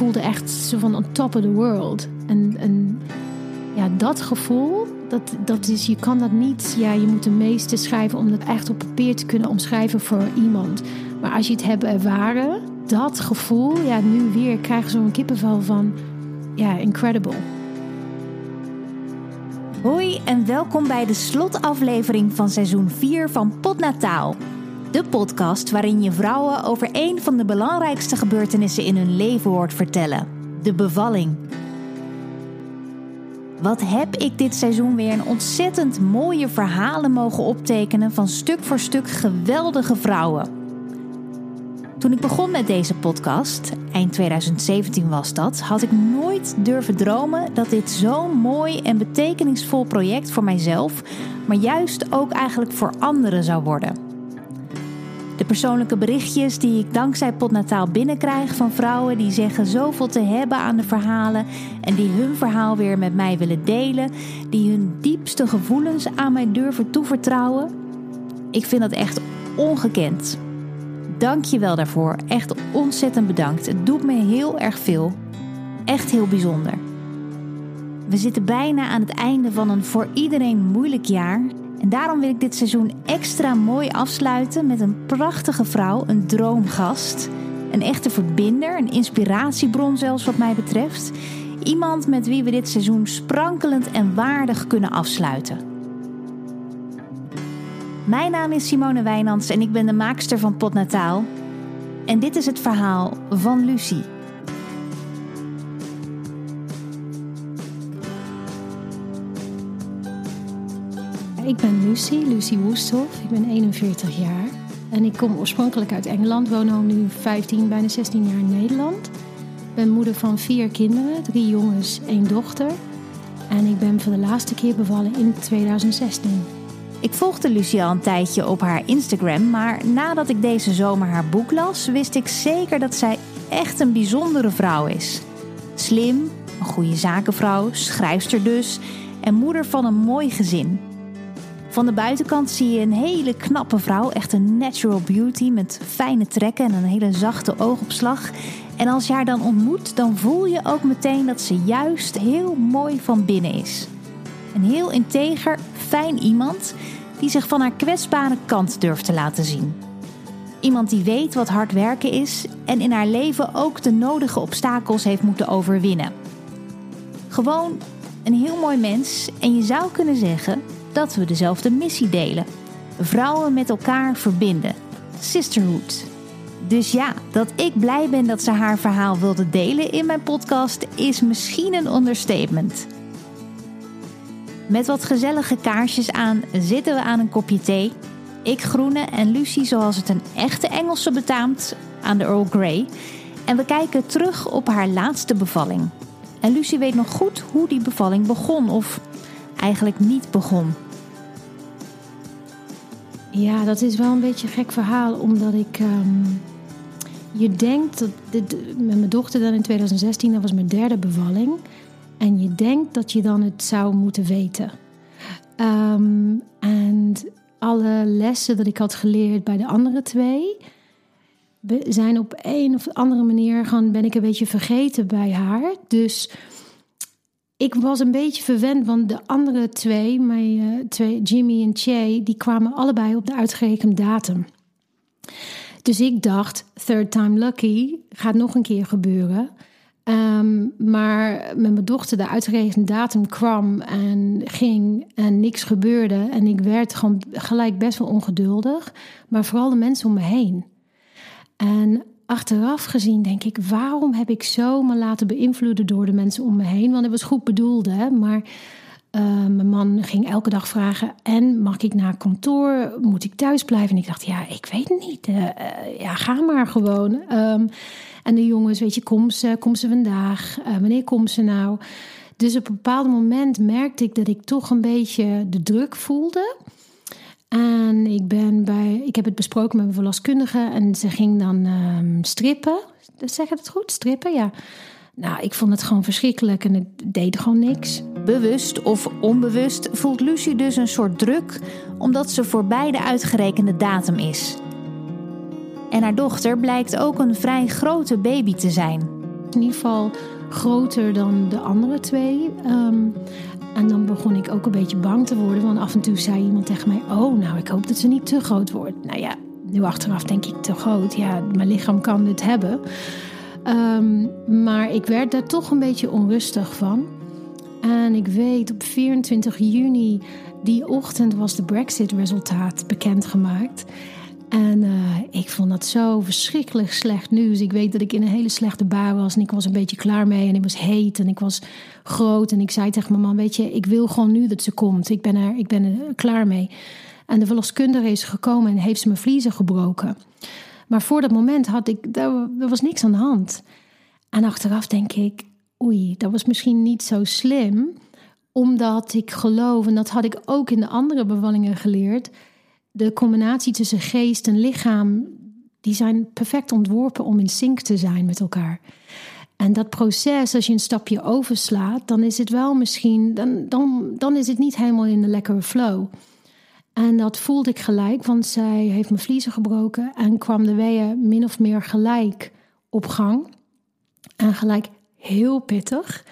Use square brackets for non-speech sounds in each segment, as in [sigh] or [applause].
voelde echt zo van on top of the world. En, en ja, dat gevoel, dat, dat is, je kan dat niet, ja, je moet de meeste schrijven om dat echt op papier te kunnen omschrijven voor iemand. Maar als je het hebt ervaren, dat gevoel, ja, nu weer krijgen zo'n kippenvel van, ja, incredible. Hoi en welkom bij de slotaflevering van seizoen 4 van Potnataal. De podcast waarin je vrouwen over een van de belangrijkste gebeurtenissen in hun leven hoort vertellen: de bevalling. Wat heb ik dit seizoen weer een ontzettend mooie verhalen mogen optekenen van stuk voor stuk geweldige vrouwen. Toen ik begon met deze podcast, eind 2017 was dat, had ik nooit durven dromen dat dit zo'n mooi en betekenisvol project voor mijzelf, maar juist ook eigenlijk voor anderen zou worden. De persoonlijke berichtjes die ik dankzij Potnataal binnenkrijg van vrouwen die zeggen zoveel te hebben aan de verhalen en die hun verhaal weer met mij willen delen, die hun diepste gevoelens aan mij durven toevertrouwen. Ik vind dat echt ongekend. Dank je wel daarvoor. Echt ontzettend bedankt. Het doet me heel erg veel. Echt heel bijzonder. We zitten bijna aan het einde van een voor iedereen moeilijk jaar. En daarom wil ik dit seizoen extra mooi afsluiten met een prachtige vrouw, een droomgast. Een echte verbinder, een inspiratiebron zelfs wat mij betreft. Iemand met wie we dit seizoen sprankelend en waardig kunnen afsluiten. Mijn naam is Simone Wijnands en ik ben de maakster van Potnataal. En dit is het verhaal van Lucie. Ik ben Lucie, Lucie Woesthoff. Ik ben 41 jaar. En ik kom oorspronkelijk uit Engeland. Woon nu 15, bijna 16 jaar in Nederland. Ik ben moeder van vier kinderen. Drie jongens, één dochter. En ik ben voor de laatste keer bevallen in 2016. Ik volgde Lucie al een tijdje op haar Instagram, maar nadat ik deze zomer haar boek las, wist ik zeker dat zij echt een bijzondere vrouw is. Slim, een goede zakenvrouw, schrijfster dus en moeder van een mooi gezin. Van de buitenkant zie je een hele knappe vrouw, echt een natural beauty met fijne trekken en een hele zachte oogopslag. En als je haar dan ontmoet, dan voel je ook meteen dat ze juist heel mooi van binnen is. Een heel integer, fijn iemand die zich van haar kwetsbare kant durft te laten zien. Iemand die weet wat hard werken is en in haar leven ook de nodige obstakels heeft moeten overwinnen. Gewoon een heel mooi mens en je zou kunnen zeggen dat we dezelfde missie delen: vrouwen met elkaar verbinden. Sisterhood. Dus ja, dat ik blij ben dat ze haar verhaal wilde delen in mijn podcast is misschien een understatement. Met wat gezellige kaarsjes aan zitten we aan een kopje thee. Ik groene en Lucie, zoals het een echte Engelse betaamt, aan de Earl Grey. En we kijken terug op haar laatste bevalling. En Lucie weet nog goed hoe die bevalling begon, of eigenlijk niet begon. Ja, dat is wel een beetje een gek verhaal, omdat ik. Ehm, je denkt dat. Dit, met mijn dochter dan in 2016, dat was mijn derde bevalling. En je denkt dat je dan het zou moeten weten. Ehm, en alle lessen dat ik had geleerd bij de andere twee. zijn op een of andere manier gewoon ben ik een beetje vergeten bij haar. Dus ik was een beetje verwend, want de andere twee, mijn uh, twee, Jimmy en Che, die kwamen allebei op de uitgerekende datum. Dus ik dacht, third time lucky, gaat nog een keer gebeuren. Ehm, maar met mijn dochter, de uitgerekende datum kwam en ging en niks gebeurde. En ik werd gewoon gelijk best wel ongeduldig. Maar vooral de mensen om me heen. En achteraf gezien denk ik, waarom heb ik zo me laten beïnvloeden door de mensen om me heen? Want het was goed bedoeld, hè? Maar uh, mijn man ging elke dag vragen: En mag ik naar kantoor? Moet ik thuis blijven? En ik dacht: Ja, ik weet het niet. Uh, uh, ja, ga maar gewoon. Um, en de jongens, weet je, kom ze, kom ze vandaag? wanneer komt ze nou? Dus op een bepaald moment merkte ik dat ik toch een beetje de druk voelde. En ik, ben bij, ik heb het besproken met mijn verloskundige en ze ging dan um, strippen. Zeg ik het goed? Strippen, ja. Nou, ik vond het gewoon verschrikkelijk en het deed gewoon niks. Bewust of onbewust voelt Lucie dus een soort druk omdat ze voorbij de uitgerekende datum is. En haar dochter blijkt ook een vrij grote baby te zijn. In ieder geval groter dan de andere twee. Ehm, en dan begon ik ook een beetje bang te worden. Want af en toe zei iemand tegen mij: Oh, nou, ik hoop dat ze niet te groot wordt. Nou ja, nu achteraf denk ik te groot. Ja, mijn lichaam kan dit hebben. Ehm, maar ik werd daar toch een beetje onrustig van. En ik weet op 24 juni, die ochtend, was de Brexit-resultaat bekendgemaakt. En uh, ik vond dat zo verschrikkelijk slecht nieuws. Ik weet dat ik in een hele slechte bui was en ik was een beetje klaar mee. En ik was heet en ik was groot. En ik zei tegen mijn man, weet je, ik wil gewoon nu dat ze komt. Ik ben er, ik ben er klaar mee. En de verloskundige is gekomen en heeft ze mijn vliezen gebroken. Maar voor dat moment had ik, er was niks aan de hand. En achteraf denk ik, oei, dat was misschien niet zo slim. Omdat ik geloof, en dat had ik ook in de andere bevallingen geleerd de combinatie tussen geest en lichaam, die zijn perfect ontworpen om in sync te zijn met elkaar. En dat proces, als je een stapje overslaat, dan is het wel misschien, dan, dan, dan is het niet helemaal in de lekkere flow. En dat voelde ik gelijk, want zij heeft mijn vliezen gebroken en kwam de weeën min of meer gelijk op gang. En gelijk heel pittig.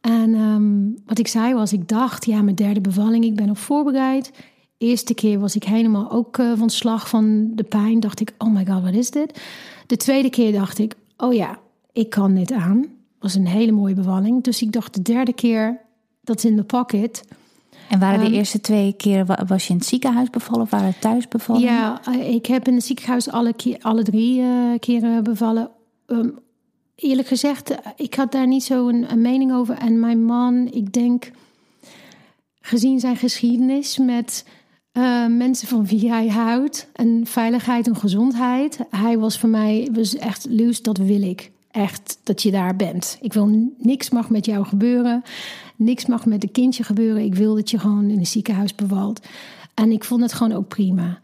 En um, wat ik zei was, ik dacht, ja, mijn derde bevalling, ik ben op voorbereid eerste keer was ik helemaal ook uh, van slag van de pijn. Dacht ik, oh my god, wat is dit? De tweede keer dacht ik, oh ja, ik kan dit aan. Was een hele mooie bevalling. Dus ik dacht de derde keer, dat is in de pocket. En waren de ehm, eerste twee keren, was je in het ziekenhuis bevallen of waren thuis bevallen? Ja, eh, ik heb in het ziekenhuis alle, keer, alle drie uh, keren bevallen. Um, eerlijk gezegd, ik had daar niet zo een, een mening over. En mijn man, ik denk, gezien zijn geschiedenis met uh, mensen van wie hij houdt. En veiligheid en gezondheid. Hij was voor mij was echt, Luus, dat wil ik. Echt dat je daar bent. Ik wil niks mag met jou gebeuren. Niks mag met een kindje gebeuren. Ik wil dat je gewoon in een ziekenhuis bevalt. En ik vond het gewoon ook prima.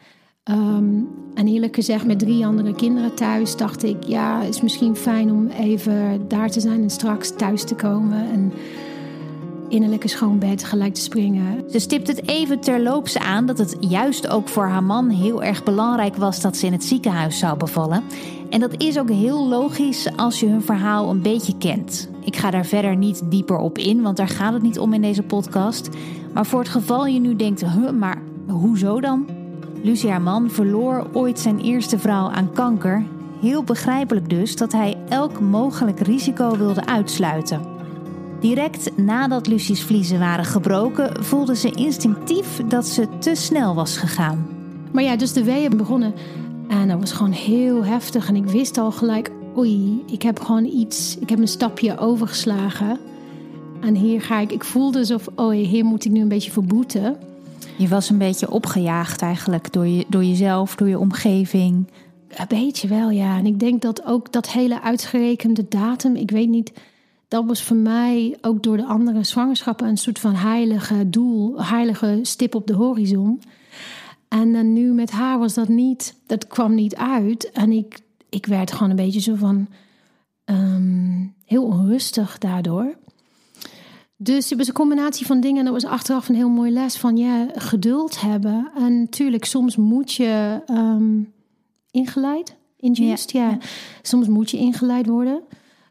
Um, en eerlijk gezegd, met drie andere kinderen thuis dacht ik, ja, is misschien fijn om even daar te zijn en straks thuis te komen. En in een lekker schoon bed gelijk te springen. Ze stipt het even terloops aan dat het juist ook voor haar man heel erg belangrijk was dat ze in het ziekenhuis zou bevallen. En dat is ook heel logisch als je hun verhaal een beetje kent. Ik ga daar verder niet dieper op in, want daar gaat het niet om in deze podcast. Maar voor het geval je nu denkt, huh, maar hoezo dan? Lucie, haar man, verloor ooit zijn eerste vrouw aan kanker. Heel begrijpelijk dus dat hij elk mogelijk risico wilde uitsluiten. Direct nadat Lucie's vliezen waren gebroken, voelde ze instinctief dat ze te snel was gegaan. Maar ja, dus de weeën begonnen en dat was gewoon heel heftig. En ik wist al gelijk, oei, ik heb gewoon iets, ik heb een stapje overgeslagen. En hier ga ik, ik voelde alsof, oei, hier moet ik nu een beetje verboeten. Je was een beetje opgejaagd eigenlijk door, je, door jezelf, door je omgeving. Een beetje wel, ja. En ik denk dat ook dat hele uitgerekende datum, ik weet niet dat was voor mij ook door de andere zwangerschappen een soort van heilige doel, heilige stip op de horizon. En dan nu met haar was dat niet, dat kwam niet uit. En ik, ik werd gewoon een beetje zo van ehm, heel onrustig daardoor. Dus het was een combinatie van dingen. En dat was achteraf een heel mooi les van ja, geduld hebben. En natuurlijk, soms moet je um, ingeleid, induced, ja. ja. Soms moet je ingeleid worden.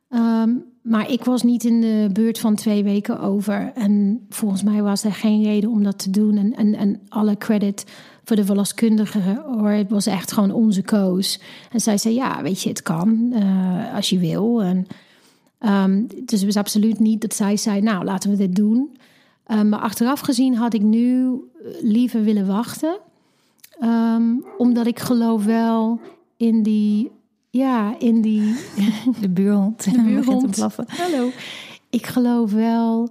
Um, maar ik was niet in de buurt van twee weken over. En volgens mij was er geen reden om dat te doen. En, en, en alle credit voor de verloskundige hoor. Het was echt gewoon onze koos. En zij zei: Ja, weet je, het kan uh, als je wil. En, um, dus het was absoluut niet dat zij zei: Nou, laten we dit doen. Um, maar achteraf gezien had ik nu liever willen wachten. Um, omdat ik geloof wel in die ja, in die... [laughs] De buurhond. De [laughs] buurhond. blaffen. Hallo. Ik geloof wel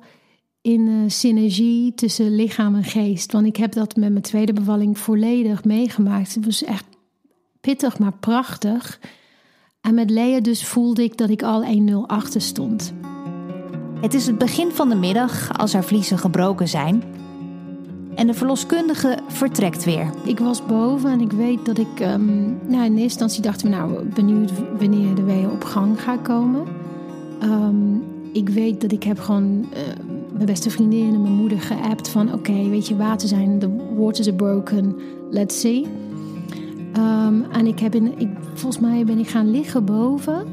in uh, synergie tussen lichaam en geest. Want ik heb dat met mijn tweede bevalling volledig meegemaakt. Het was echt pittig, maar prachtig. En met Lea dus voelde ik dat ik al 1-0 achter stond. Het is het begin van de middag als haar vliezen gebroken zijn en de verloskundige vertrekt weer. Ik was boven en ik weet dat ik... Um, nou, in eerste instantie dachten we, nou, benieuwd wanneer de weeën op gang gaan komen. Um, ik weet dat ik heb gewoon uh, mijn beste vriendin en mijn moeder geappt van... oké, weet je, water zijn, the waters are broken, let's see. Um, en ik heb in, ik, volgens mij ben ik gaan liggen boven...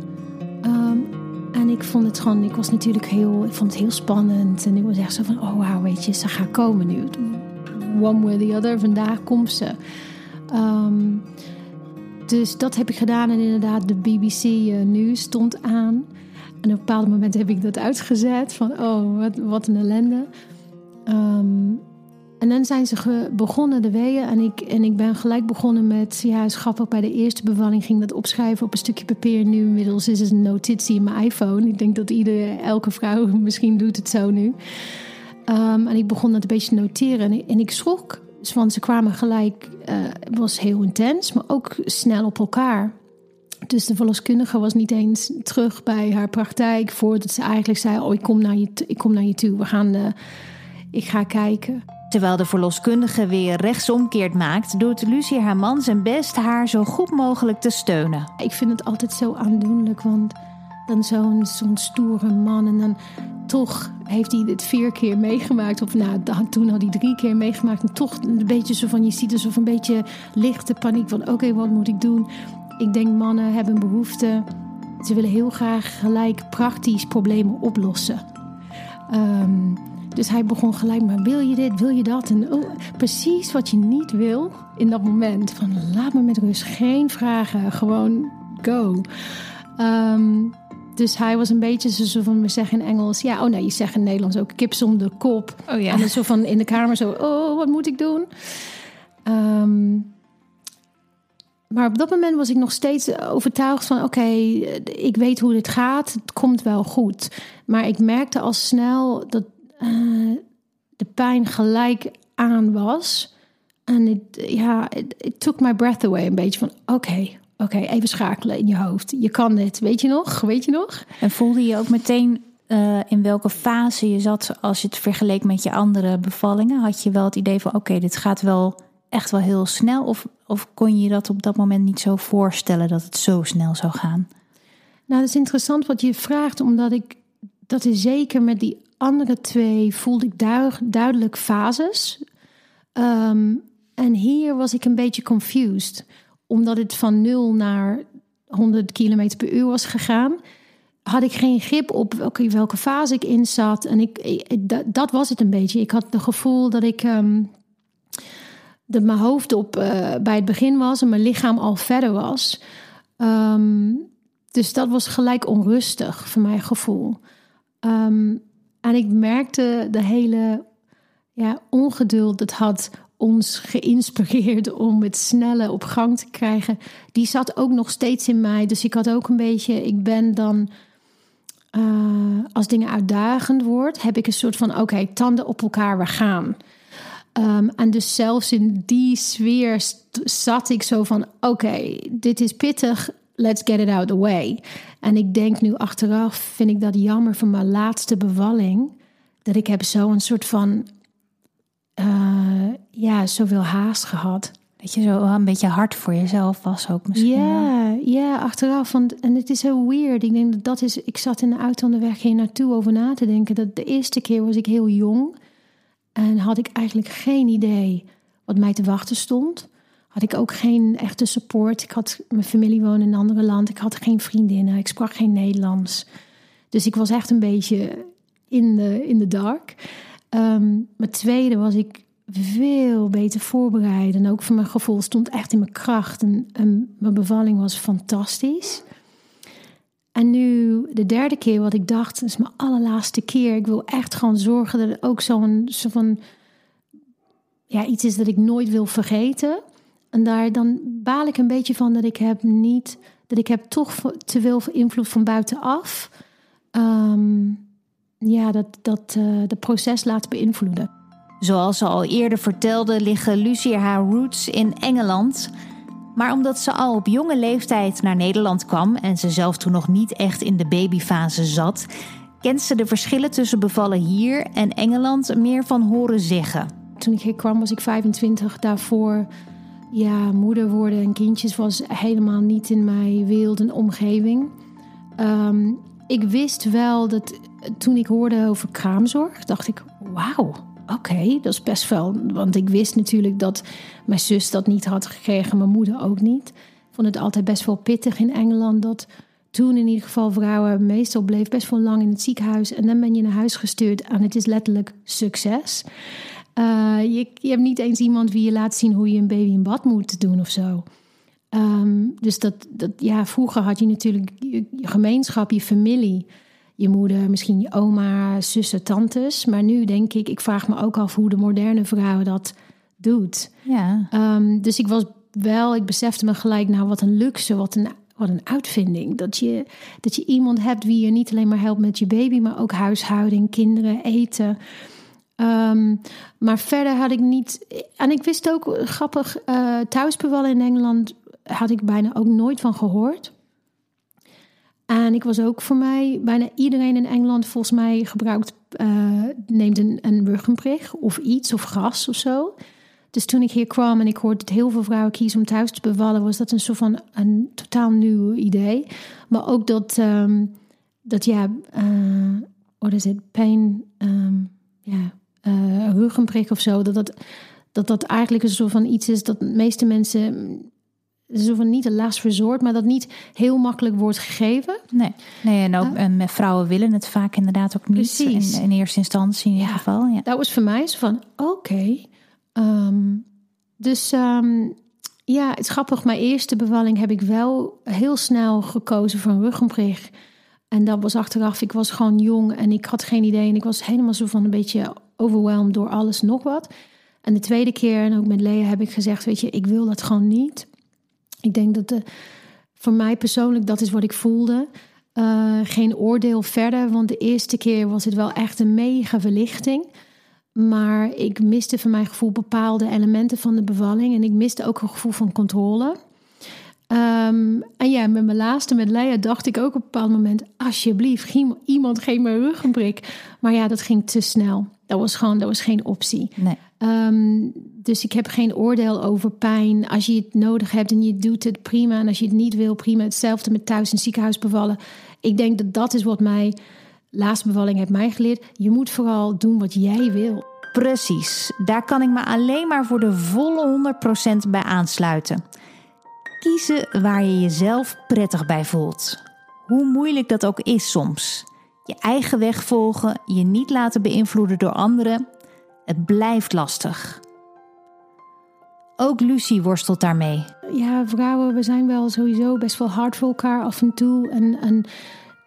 en ik vond het gewoon, ik was natuurlijk heel, ik vond het heel spannend. En ik was echt zo van, oh wauw, weet je, ze gaat komen nu. One way or the other, vandaag komt ze. Ehm, dus dat heb ik gedaan en inderdaad, de BBC uh, Nieuws stond aan. En op een bepaald moment heb ik dat uitgezet van, oh, wat, wat een ellende. Um, en dan zijn ze begonnen de weeën en ik, en ik ben gelijk begonnen met, ja, grappig, bij de eerste bevalling ging dat opschrijven op een stukje papier. Nu inmiddels is het een notitie in mijn iPhone. Ik denk dat iedere, elke vrouw [laughs] misschien doet het zo nu. Um, en ik begon dat een beetje te noteren en ik, en ik schrok, want ze kwamen gelijk, uh, het was heel intens, maar ook snel op elkaar. Dus de verloskundige was niet eens terug bij haar praktijk voordat ze eigenlijk zei: Oh, ik kom naar je, ik kom naar je toe. We gaan de, ik ga kijken. Terwijl de verloskundige weer rechtsomkeert maakt, doet Lucie haar man zijn best haar zo goed mogelijk te steunen. Ik vind het altijd zo aandoenlijk, want dan zo'n zo'n stoere man en dan toch heeft hij dit vier keer meegemaakt. Of nou, toen had hij drie keer meegemaakt. En toch een beetje zo van, je ziet zo een beetje lichte paniek van, oké, wat moet ik doen? Ik denk mannen hebben behoefte. Ze willen heel graag gelijk praktisch problemen oplossen. Um, dus hij begon gelijk maar, wil je dit, wil je dat? En oh, precies wat je niet wil in dat moment. Van laat me met rust, geen vragen, gewoon go. Ehm, dus hij was een beetje zo van, we zeggen in Engels... Ja, oh nee, je zegt in Nederlands ook kip zonder kop. Oh ja. En zo van in de kamer zo, oh, wat moet ik doen? Ehm, maar op dat moment was ik nog steeds overtuigd van... oké, ik weet hoe dit gaat, het komt wel goed. Maar ik merkte al snel dat uh, de pijn gelijk aan was. En ja, it, took my breath away een beetje van oké, oké, even schakelen in je hoofd. Je kan dit, weet je nog? Weet je nog? En voelde je ook meteen uh, in welke fase je zat als je het vergeleek met je andere bevallingen? Had je wel het idee van oké, dit gaat wel echt wel heel snel? Of, of kon je dat op dat moment niet zo voorstellen dat het zo snel zou gaan? Nou, dat is interessant wat je vraagt, omdat ik dat is zeker met die andere twee voelde ik duidelijk fases. Ehm, en hier was ik een beetje confused. Omdat het van 0 naar 100 km per uur was gegaan. Had ik geen grip op welke, welke fase ik in zat. En ik, dat, was het een beetje. Ik had het gevoel dat ik. Um, dat mijn hoofd op uh, bij het begin was en mijn lichaam al verder was. Um, dus dat was gelijk onrustig voor mijn gevoel. Um, en ik merkte de hele ja, ongeduld dat had ons geïnspireerd om het snelle op gang te krijgen. Die zat ook nog steeds in mij. Dus ik had ook een beetje, ik ben dan, uh, als dingen uitdagend wordt, heb ik een soort van, oké, tanden op elkaar, we gaan. Um, en dus zelfs in die sfeer zat ik zo van: oké, dit is pittig, let's get it out the way. En ik denk nu achteraf, vind ik dat jammer van mijn laatste bevalling. Dat ik heb zo een soort van, uh, ja, zoveel haast gehad. Dat je zo een beetje hard voor jezelf was ook misschien. Ja, ja, achteraf. Want, en het is zo weird. Ik denk dat dat is... Ik zat in de auto onderweg hier naartoe over na te denken. Dat de eerste keer was ik heel jong. En had ik eigenlijk geen idee wat mij te wachten stond had ik ook geen echte support. Ik had mijn familie wonen in een andere land. Ik had geen vriendinnen. Ik sprak geen Nederlands. Dus ik was echt een beetje in de, in de dark. Um, maar tweede was ik veel beter voorbereid. En ook voor mijn gevoel stond echt in mijn kracht. En, mijn bevalling was fantastisch. En nu de derde keer wat ik dacht, is mijn allerlaatste keer. Ik wil echt gewoon zorgen dat ook zo'n zo van ja, iets is dat ik nooit wil vergeten. En daar dan baal ik een beetje van dat ik heb niet, dat ik heb toch te veel invloed van buitenaf. Um, ja, dat, dat uh, de proces laat beïnvloeden. Zoals ze al eerder vertelde, liggen Lucie haar roots in Engeland. Maar omdat ze al op jonge leeftijd naar Nederland kwam en ze zelf toen nog niet echt in de babyfase zat, kent ze de verschillen tussen bevallen hier en Engeland meer van horen zeggen. Toen ik hier kwam was ik 25, daarvoor ja, moeder worden en kindjes was helemaal niet in mijn wereld en omgeving. Um, ik wist wel dat toen ik hoorde over kraamzorg, dacht ik: wauw, oké, dat is best wel. Want ik wist natuurlijk dat mijn zus dat niet had gekregen, mijn moeder ook niet. Ik vond het altijd best wel pittig in Engeland dat toen in ieder geval vrouwen meestal bleef best wel lang in het ziekenhuis. En dan ben je naar huis gestuurd en het is letterlijk succes. Uh, je, je hebt niet eens iemand wie je laat zien hoe je een baby in bad moet doen of zo. Um, dus dat, dat, ja, vroeger had je natuurlijk je, gemeenschap, je familie, je moeder, misschien je oma, zussen, tantes. Maar nu denk ik, ik vraag me ook af hoe de moderne vrouw dat doet. Ja. Um, dus ik was wel, ik besefte me gelijk, nou wat een luxe, wat een, wat een uitvinding. Dat je, dat je iemand hebt wie je niet alleen maar helpt met je baby, maar ook huishouding, kinderen, eten. Um, maar verder had ik niet. En ik wist ook, grappig, uh, thuisbevallen in Engeland had ik bijna ook nooit van gehoord. En ik was ook voor mij, bijna iedereen in Engeland volgens mij gebruikt, uh, neemt een, een ruggenprik of iets of gas of zo. Dus toen ik hier kwam en ik hoorde dat heel veel vrouwen kiezen om thuis te bevallen, was dat een soort van een totaal nieuw idee. Maar ook dat, um, dat ja, uh, wat is het, pijn, um, ja, uh, ruggenprik of zo, dat dat, dat dat eigenlijk een soort van iets is dat de meeste mensen zo van niet een last resort, maar dat niet heel makkelijk wordt gegeven. Nee, nee en ook en vrouwen willen het vaak inderdaad ook niet. Precies. In, in eerste instantie in ieder ja, geval. Ja. Dat was voor mij zo van oké. Okay. Um, dus um, ja, het is grappig. Mijn eerste bevalling heb ik wel heel snel gekozen voor een ruggenprik. En dat was achteraf, ik was gewoon jong en ik had geen idee. En ik was helemaal zo van een beetje overweldigd door alles nog wat. En de tweede keer, en ook met Lea, heb ik gezegd: Weet je, ik wil dat gewoon niet. Ik denk dat de, voor mij persoonlijk, dat is wat ik voelde. Uh, geen oordeel verder, want de eerste keer was het wel echt een mega verlichting. Maar ik miste van mijn gevoel bepaalde elementen van de bevalling. En ik miste ook een gevoel van controle. Um, en ja, met mijn laatste, met Leia, dacht ik ook op een bepaald moment... alsjeblieft, iemand geef me een ruggenprik. Maar ja, dat ging te snel. Dat was gewoon, dat was geen optie. Nee. Um, dus ik heb geen oordeel over pijn. Als je het nodig hebt en je doet het prima. En als je het niet wil, prima. Hetzelfde met thuis in ziekenhuis bevallen. Ik denk dat dat is wat mij, laatste bevalling heeft mij geleerd. Je moet vooral doen wat jij wil. Precies, daar kan ik me alleen maar voor de volle 100% bij aansluiten. Kiezen waar je jezelf prettig bij voelt. Hoe moeilijk dat ook is soms. Je eigen weg volgen, je niet laten beïnvloeden door anderen. Het blijft lastig. Ook Lucie worstelt daarmee. Ja, vrouwen, we zijn wel sowieso best wel hard voor elkaar af en toe. En, en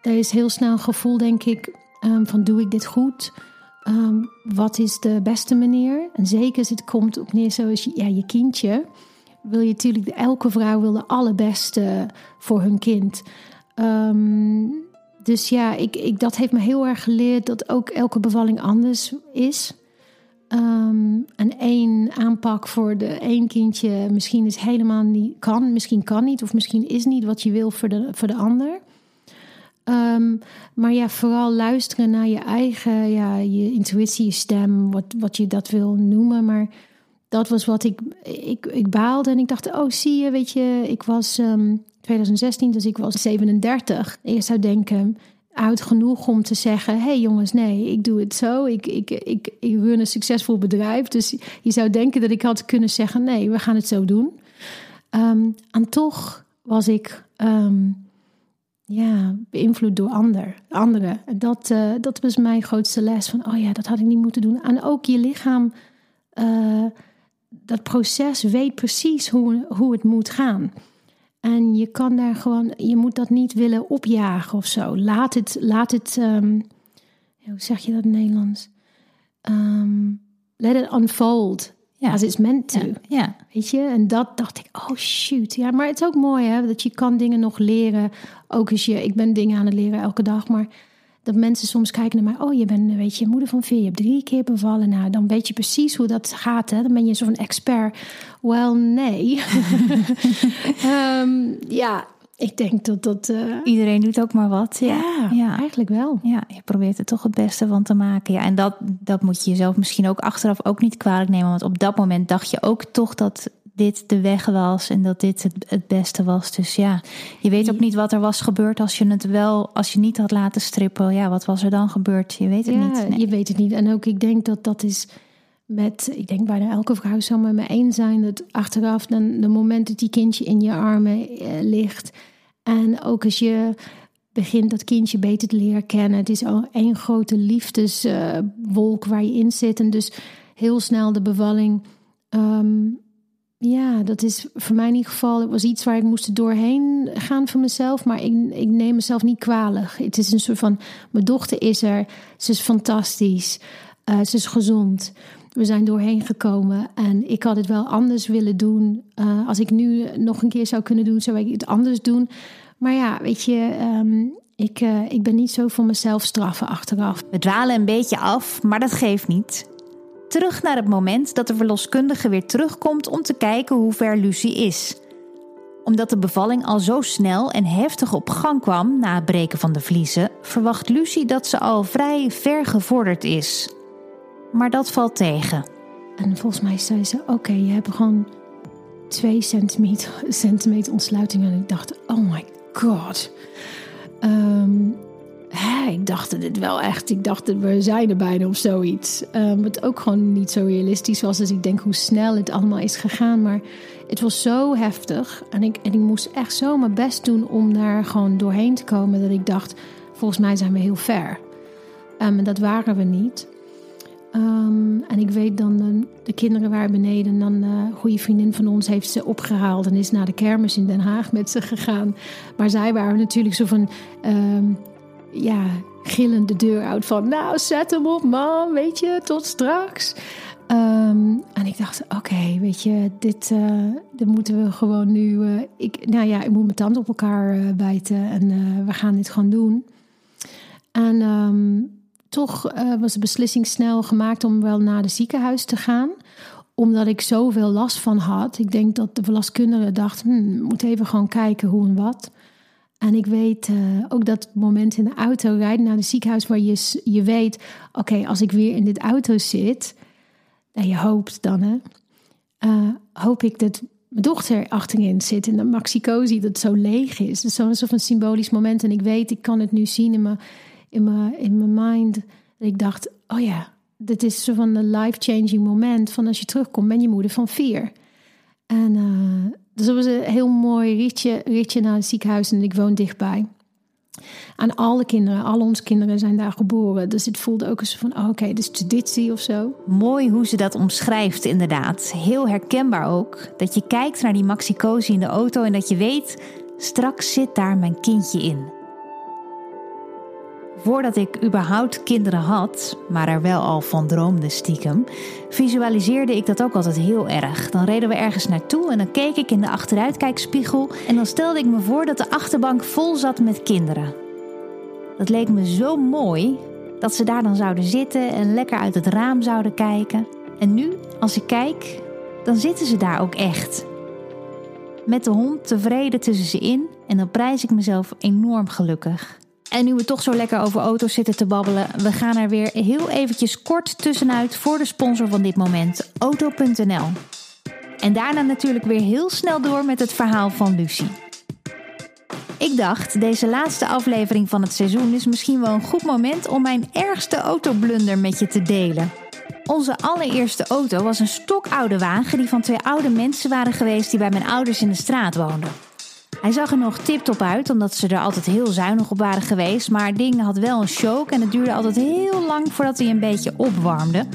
er is heel snel een gevoel, denk ik, um, van doe ik dit goed? Um, wat is de beste manier? En zeker als het komt op neer zoals ja, je kindje. Wil je natuurlijk, elke vrouw wil de allerbeste voor hun kind. Um, dus ja, ik, ik, dat heeft me heel erg geleerd dat ook elke bevalling anders is. Um, en één aanpak voor de één kindje misschien is helemaal niet kan, misschien kan niet, of misschien is niet wat je wil voor de, voor de ander. Um, maar ja, vooral luisteren naar je eigen, ja, je intuïtie, je stem, wat, wat je dat wil noemen. Maar dat was wat ik, ik, ik baalde en ik dacht, oh zie je, weet je, ik was um, 2016, dus ik was 37. Je zou denken, oud genoeg om te zeggen: hé hey jongens, nee, ik doe het zo. Ik, ik, ik, ik run een succesvol bedrijf. Dus je zou denken dat ik had kunnen zeggen: nee, we gaan het zo doen. Um, en toch was ik um, ja, beïnvloed door ander, anderen. En dat, uh, dat was mijn grootste les: van oh ja, dat had ik niet moeten doen. En ook je lichaam, uh, dat proces weet precies hoe, hoe het moet gaan. En je kan daar gewoon, je moet dat niet willen opjagen of zo. Laat het, laat het, um, hoe zeg je dat in Nederlands? Um, let it unfold. Ja. As it's meant to. Ja, ja. Weet je? En dat dacht ik, oh shoot. Ja, maar het is ook mooi hè, dat je kan dingen nog leren. Ook als je, ik ben dingen aan het leren elke dag, maar dat mensen soms kijken naar mij. Oh, je bent, weet je, moeder van vier. Je hebt drie keer bevallen. Nou, dan weet je precies hoe dat gaat. Hè? Dan ben je zo'n expert. Wel, nee. um, [laughs] ja, ik denk dat dat. Uh... Iedereen doet ook maar wat. Ja, ja, ja, eigenlijk wel. Ja, je probeert er toch het beste van te maken. Ja, en dat, dat moet je jezelf misschien ook achteraf ook niet kwalijk nemen. Want op dat moment dacht je ook toch dat dit de weg was en dat dit het, het beste was. Dus ja, je weet ook niet wat er was gebeurd als je het wel, als je niet had laten strippen. Ja, wat was er dan gebeurd? Je weet het ja, niet. Nee. Je weet het niet. En ook ik denk dat dat is met, ik denk bijna elke vrouw zou met me eens zijn dat achteraf, dan de moment dat die kindje in je armen eh, ligt En ook als je begint dat kindje beter te leren kennen. Het is al één grote liefdeswolk waar je in zit. En dus heel snel de bevalling. Ehm, ja, dat is voor mij in ieder geval. Het was iets waar ik moest doorheen gaan voor mezelf. Maar ik, ik neem mezelf niet kwalig. Het is een soort van. Mijn dochter is er. Ze is fantastisch. Uh, ze is gezond. We zijn doorheen gekomen. En ik had het wel anders willen doen. Uh, als ik nu nog een keer zou kunnen doen, zou ik het anders doen. Maar ja, weet je, um, ik, uh, ik ben niet zo voor mezelf straffen achteraf. We dwalen een beetje af, maar dat geeft niet. Terug naar het moment dat de verloskundige weer terugkomt om te kijken hoe ver Lucie is. Omdat de bevalling al zo snel en heftig op gang kwam na het breken van de vliezen, verwacht Lucie dat ze al vrij ver gevorderd is. Maar dat valt tegen. En volgens mij zei ze: Oké, je hebt gewoon twee centimeter, [laughs] centimeter ontsluiting. En ik dacht: Oh my god. Um, hè, ik dacht dit wel echt. Ik dacht we zijn er bijna of zoiets. Um, wat ook gewoon niet zo realistisch was. Dus ik denk hoe snel het allemaal is gegaan. Maar het was zo heftig. En ik, en ik moest echt zo mijn best doen om daar gewoon doorheen te komen. Dat ik dacht, volgens mij zijn we heel ver. Um, en dat waren we niet. Um, en ik weet dan, de, de kinderen waren beneden. En dan een uh, goede vriendin van ons heeft ze opgehaald. En is naar de kermis in Den Haag met ze gegaan. Maar zij waren natuurlijk zo van... ja, gillend de deur uit van... Nou, zet hem op, man, weet je, tot straks. Um, en ik dacht, oké, weet je, dit, dit moeten we gewoon nu... Uh, ik, nou ja, ik moet mijn tand op elkaar uh, bijten en we gaan dit gewoon doen. En um, toch was de beslissing snel gemaakt om wel naar de ziekenhuis te gaan omdat ik zoveel last van had. Ik denk dat de verloskundige dacht, hm, moet even gewoon kijken hoe en wat. En ik weet uh, ook dat moment in de auto rijden naar het ziekenhuis waar je, je weet, oké, als ik weer in dit auto zit, en je hoopt dan, hè, uh, hoop ik dat mijn dochter achterin zit in de maxicosi, dat zo leeg is. Dus zo'n soort van symbolisch moment. En ik weet, ik kan het nu zien in mijn, in mijn, in mijn mind. Dat ik dacht, oh ja, dit is zo van een life-changing moment. Van als je terugkomt, ben je moeder van vier. En uh, dus dat was een heel mooi ritje, ritje naar het ziekenhuis en ik woon dichtbij. En alle kinderen, al onze kinderen zijn daar geboren. Dus het voelde ook eens van, oh, oké, okay, dus traditie of zo. Mooi hoe ze dat omschrijft, inderdaad. Heel herkenbaar ook. Dat je kijkt naar die maxicosi in de auto en dat je weet, straks zit daar mijn kindje in. Voordat ik überhaupt kinderen had, maar er wel al van droomde stiekem, visualiseerde ik dat ook altijd heel erg. Dan reden we ergens naartoe en dan keek ik in de achteruitkijkspiegel en dan stelde ik me voor dat de achterbank vol zat met kinderen. Dat leek me zo mooi dat ze daar dan zouden zitten en lekker uit het raam zouden kijken. En nu, als ik kijk, dan zitten ze daar ook echt. Met de hond tevreden tussen ze in en dan prijs ik mezelf enorm gelukkig. En nu we toch zo lekker over auto's zitten te babbelen, we gaan er weer heel eventjes kort tussenuit voor de sponsor van dit moment, Auto.nl. En daarna natuurlijk weer heel snel door met het verhaal van Lucie. Ik dacht, deze laatste aflevering van het seizoen is misschien wel een goed moment om mijn ergste autoblunder met je te delen. Onze allereerste auto was een stokoude wagen die van twee oude mensen waren geweest die bij mijn ouders in de straat woonden. Hij zag er nog tip-top uit, omdat ze er altijd heel zuinig op waren geweest. Maar ding had wel een choke en het duurde altijd heel lang voordat hij een beetje opwarmde.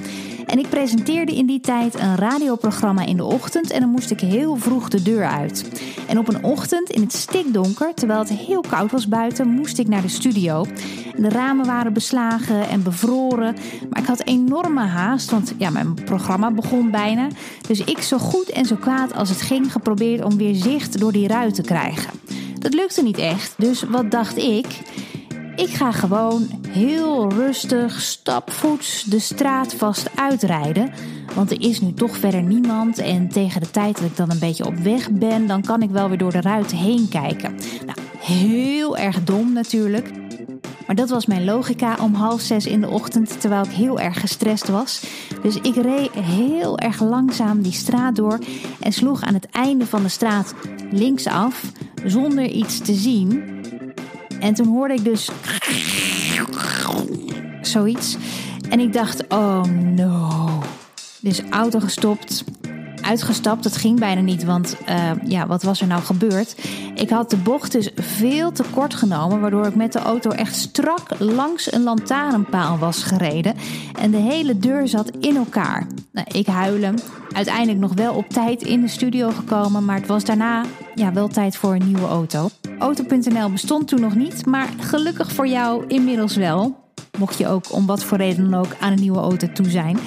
En ik presenteerde in die tijd een radioprogramma in de ochtend en dan moest ik heel vroeg de deur uit. En op een ochtend in het stikdonker, terwijl het heel koud was buiten, moest ik naar de studio. De ramen waren beslagen en bevroren, maar ik had enorme haast, want ja, mijn programma begon bijna. Dus ik zo goed en zo kwaad als het ging geprobeerd om weer zicht door die ruit te krijgen. Dat lukte niet echt, dus wat dacht ik? Ik ga gewoon heel rustig, stapvoets de straat vast uitrijden. Want er is nu toch verder niemand. En tegen de tijd dat ik dan een beetje op weg ben, dan kan ik wel weer door de ruit heen kijken. Nou, heel erg dom natuurlijk. Maar dat was mijn logica om half zes in de ochtend, terwijl ik heel erg gestrest was. Dus ik reed heel erg langzaam die straat door en sloeg aan het einde van de straat linksaf, zonder iets te zien. En toen hoorde ik dus zoiets. En ik dacht, oh no. Dus auto gestopt, uitgestapt. Het ging bijna niet, want uh, ja, wat was er nou gebeurd? Ik had de bocht dus veel te kort genomen, waardoor ik met de auto echt strak langs een lantaarnpaal was gereden. En de hele deur zat in elkaar. Nou, ik huilen. Uiteindelijk nog wel op tijd in de studio gekomen, maar het was daarna ja, wel tijd voor een nieuwe auto. Auto.nl bestond toen nog niet, maar gelukkig voor jou inmiddels wel. Mocht je ook om wat voor reden dan ook aan een nieuwe auto toe zijn.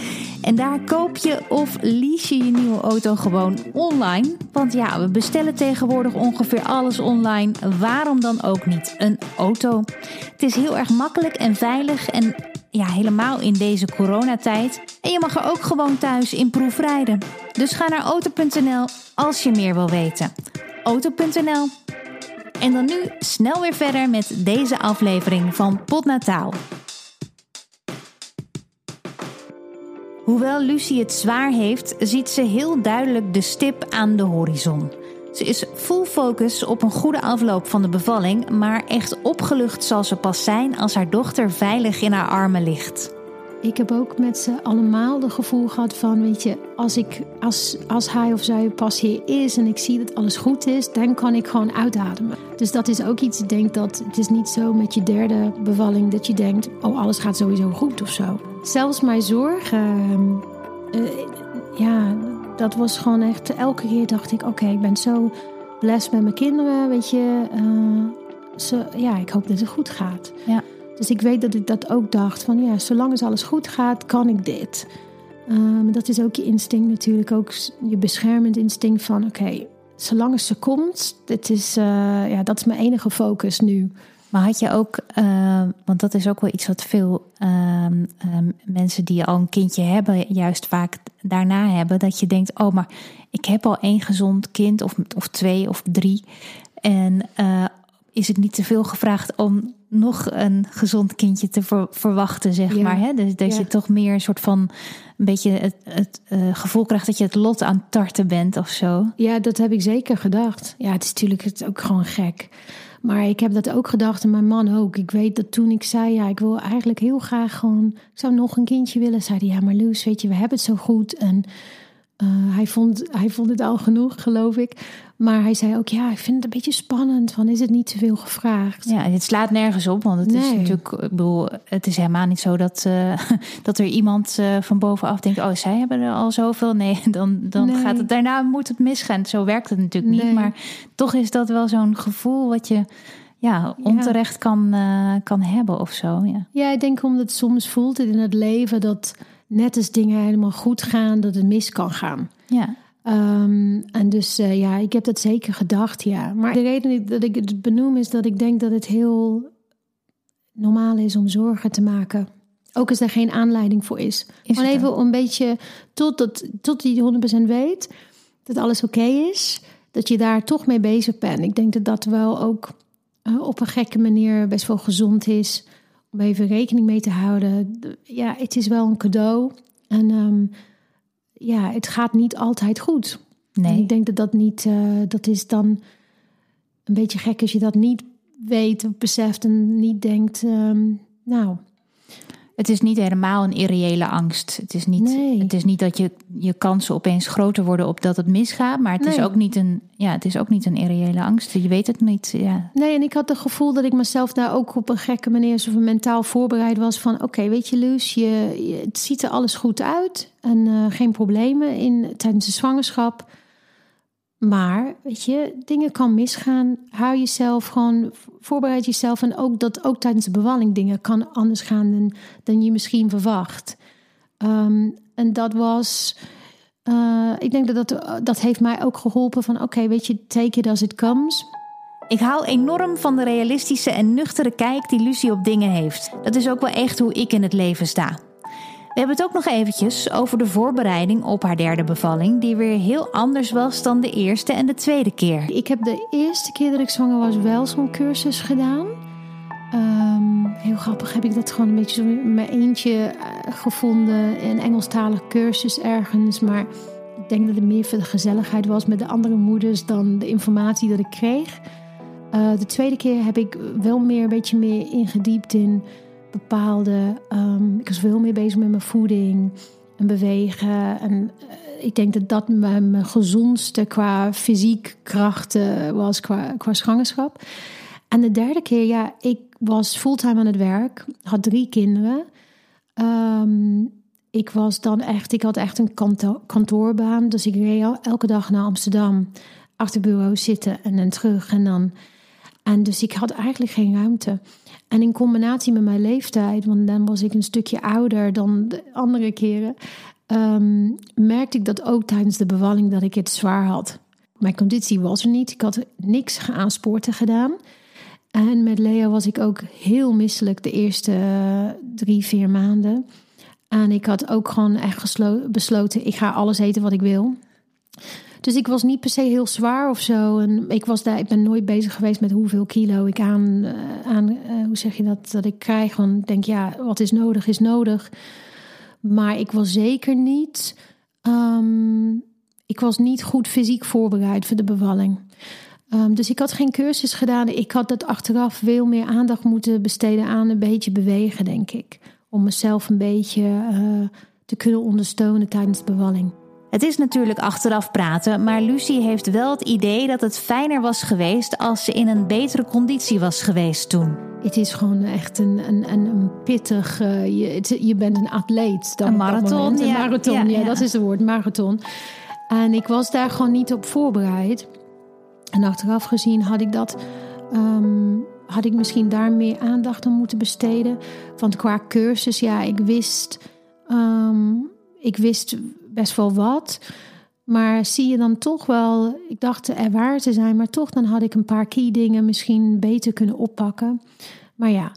En daar koop je of lease je je nieuwe auto gewoon online. Want ja, we bestellen tegenwoordig ongeveer alles online. Waarom dan ook niet een auto? Het is heel erg makkelijk en veilig en ja, helemaal in deze coronatijd. En je mag er ook gewoon thuis in proefrijden. Dus ga naar auto.nl als je meer wil weten. Auto.nl. En dan nu snel weer verder met deze aflevering van Potnataal. Hoewel Lucie het zwaar heeft, ziet ze heel duidelijk de stip aan de horizon. Ze is full focus op een goede afloop van de bevalling, maar echt opgelucht zal ze pas zijn als haar dochter veilig in haar armen ligt. Ik heb ook met ze allemaal het gevoel gehad van, weet je, als, ik, als, als hij of zij pas hier is en ik zie dat alles goed is, dan kan ik gewoon uitademen. Dus dat is ook iets, ik denk dat het is niet zo met je derde bevalling dat je denkt, oh alles gaat sowieso goed of zo. Zelfs mijn zorg, uh, ja, dat was gewoon echt, elke keer dacht ik, oké, ik ben zo blessed met mijn kinderen, weet je. Uh, ja, ik hoop dat het goed gaat. Ja. Dus ik weet dat ik dat ook dacht van ja, zolang het alles goed gaat, kan ik dit. Um, dat is ook je instinct natuurlijk, ook je beschermend instinct van oké, zolang ze komt, dit is, uh, ja, dat is mijn enige focus nu. Maar had je ook, uh, want dat is ook wel iets wat veel uh, mensen die al een kindje hebben, juist vaak daarna hebben, dat je denkt, oh, maar ik heb al één gezond kind, of, of twee of drie. En uh, is het niet te veel gevraagd om nog een gezond kindje te verwachten, zeg maar. Hè? Dus dat je toch meer een soort van een beetje het, het uh, gevoel krijgt dat je het lot aan tarten bent of zo. Ja, dat heb ik zeker gedacht. Ja, het is natuurlijk het is ook gewoon gek. Maar ik heb dat ook gedacht en mijn man ook. Ik weet dat toen ik zei, ja, ik wil eigenlijk heel graag gewoon, ik zou nog een kindje willen. Zei hij, ja, maar Loes, weet je, we hebben het zo goed. En uh, hij, vond, hij vond het al genoeg, geloof ik. Maar hij zei ook, ja, ik vind het een beetje spannend. Van, is het niet te veel gevraagd? Ja, het slaat nergens op. Want het is natuurlijk, ik bedoel, het is helemaal niet zo dat, uh, [laughs] dat er iemand uh, van bovenaf denkt... oh, zij hebben er al zoveel. Nee, [laughs] dan, dan nee. gaat het daarna moet het misgaan. Zo werkt het natuurlijk nee. niet. Maar toch is dat wel zo'n gevoel wat je ja, onterecht ja. Kan, uh, kan hebben of zo. Ja. ja, ik denk omdat soms voelt het in het leven dat net als dingen helemaal goed gaan, dat het mis kan gaan. Ja. Um, en dus uh, ja, ik heb dat zeker gedacht, ja. Maar de reden dat ik het benoem is dat ik denk dat het heel normaal is om zorgen te maken. Ook als er geen aanleiding voor is. is Gewoon even een beetje tot, dat, tot die 100% weet dat alles oké okay is. Dat je daar toch mee bezig bent. Ik denk dat dat wel ook uh, op een gekke manier best wel gezond is. Om even rekening mee te houden. Ja, het is wel een cadeau. En um, ja, het gaat niet altijd goed. Nee. En ik denk dat dat niet, uh, dat is dan een beetje gek als je dat niet weet of beseft en niet denkt, um, nou. Het is niet helemaal een irreële angst. Het is niet, nee. het is niet dat je, je kansen opeens groter worden op dat het misgaat. Maar het, nee. is ook niet een, ja, het is ook niet een irreële angst. Je weet het niet. Ja. Nee, en ik had het gevoel dat ik mezelf daar ook op een gekke manier zo mentaal voorbereid was. Van oké, okay, weet je, Luus, je, je, het ziet er alles goed uit. En uh, geen problemen in, tijdens de zwangerschap. Maar, weet je, dingen kan misgaan. Hou jezelf gewoon, voorbereid jezelf. En ook dat ook tijdens de bevalling dingen kan anders gaan dan, dan je misschien verwacht. Um, en dat was, uh, ik denk dat dat, dat heeft mij ook geholpen van, oké, weet je, take it as it comes. Ik hou enorm van de realistische en nuchtere kijk die Lucie op dingen heeft. Dat is ook wel echt hoe ik in het leven sta. We hebben het ook nog eventjes over de voorbereiding op haar derde bevalling, die weer heel anders was dan de eerste en de tweede keer. Ik heb de eerste keer dat ik zwanger was wel zo'n cursus gedaan. Um, heel grappig heb ik dat gewoon een beetje zo in mijn eentje uh, gevonden. Een Engelstalig cursus ergens. Maar ik denk dat het meer voor de gezelligheid was met de andere moeders dan de informatie dat ik kreeg. Uh, de tweede keer heb ik wel meer een beetje meer ingediept in bepaalde. Um, ik was veel meer bezig met mijn voeding. en bewegen. En eh, ik denk dat dat mijn, mijn gezondste qua fysiek krachten was qua, qua zwangerschap. En de derde keer, ja, ik was fulltime aan het werk, had drie kinderen. Ehm, ik was dan echt, ik had echt een kantoorbaan. Dus ik reed elke dag naar Amsterdam, achter bureau zitten en dan terug. En dan. En dus ik had eigenlijk geen ruimte. En in combinatie met mijn leeftijd, want dan was ik een stukje ouder dan de andere keren, ehm, merkte ik dat ook tijdens de bevalling dat ik het zwaar had. Mijn conditie was er niet. Ik had niks aan sporten gedaan. En met Leo was ik ook heel misselijk de eerste uh, drie, vier maanden. En ik had ook gewoon echt besloten: ik ga alles eten wat ik wil. Dus ik was niet per se heel zwaar of zo. En ik, was daar, ik ben nooit bezig geweest met hoeveel kilo ik aan, eh, aan uh, hoe zeg je dat, dat ik krijg. Want ik denk, ja, wat is nodig, is nodig. Maar ik was zeker niet, um, ik was niet goed fysiek voorbereid voor de bevalling. Um, dus ik had geen cursus gedaan. Ik had dat achteraf veel meer aandacht moeten besteden aan een beetje bewegen, denk ik. Om mezelf een beetje uh, te kunnen ondersteunen tijdens de bevalling. Het is natuurlijk achteraf praten, maar Lucie heeft wel het idee dat het fijner was geweest als ze in een betere conditie was geweest toen. Het is gewoon echt een, een, een, pittig. Uh, je, je bent een atleet. Dan een marathon. Een marathon, ja, ja, dat is het woord, marathon. En ik was daar gewoon niet op voorbereid. En achteraf gezien had ik dat. Um, had ik misschien daar meer aandacht aan moeten besteden. Want qua cursus, ja, ik wist. Um, ik wist best wel wat. Maar zie je dan toch wel, ik dacht er waar te zijn, maar toch dan had ik een paar key dingen misschien beter kunnen oppakken. Maar ja,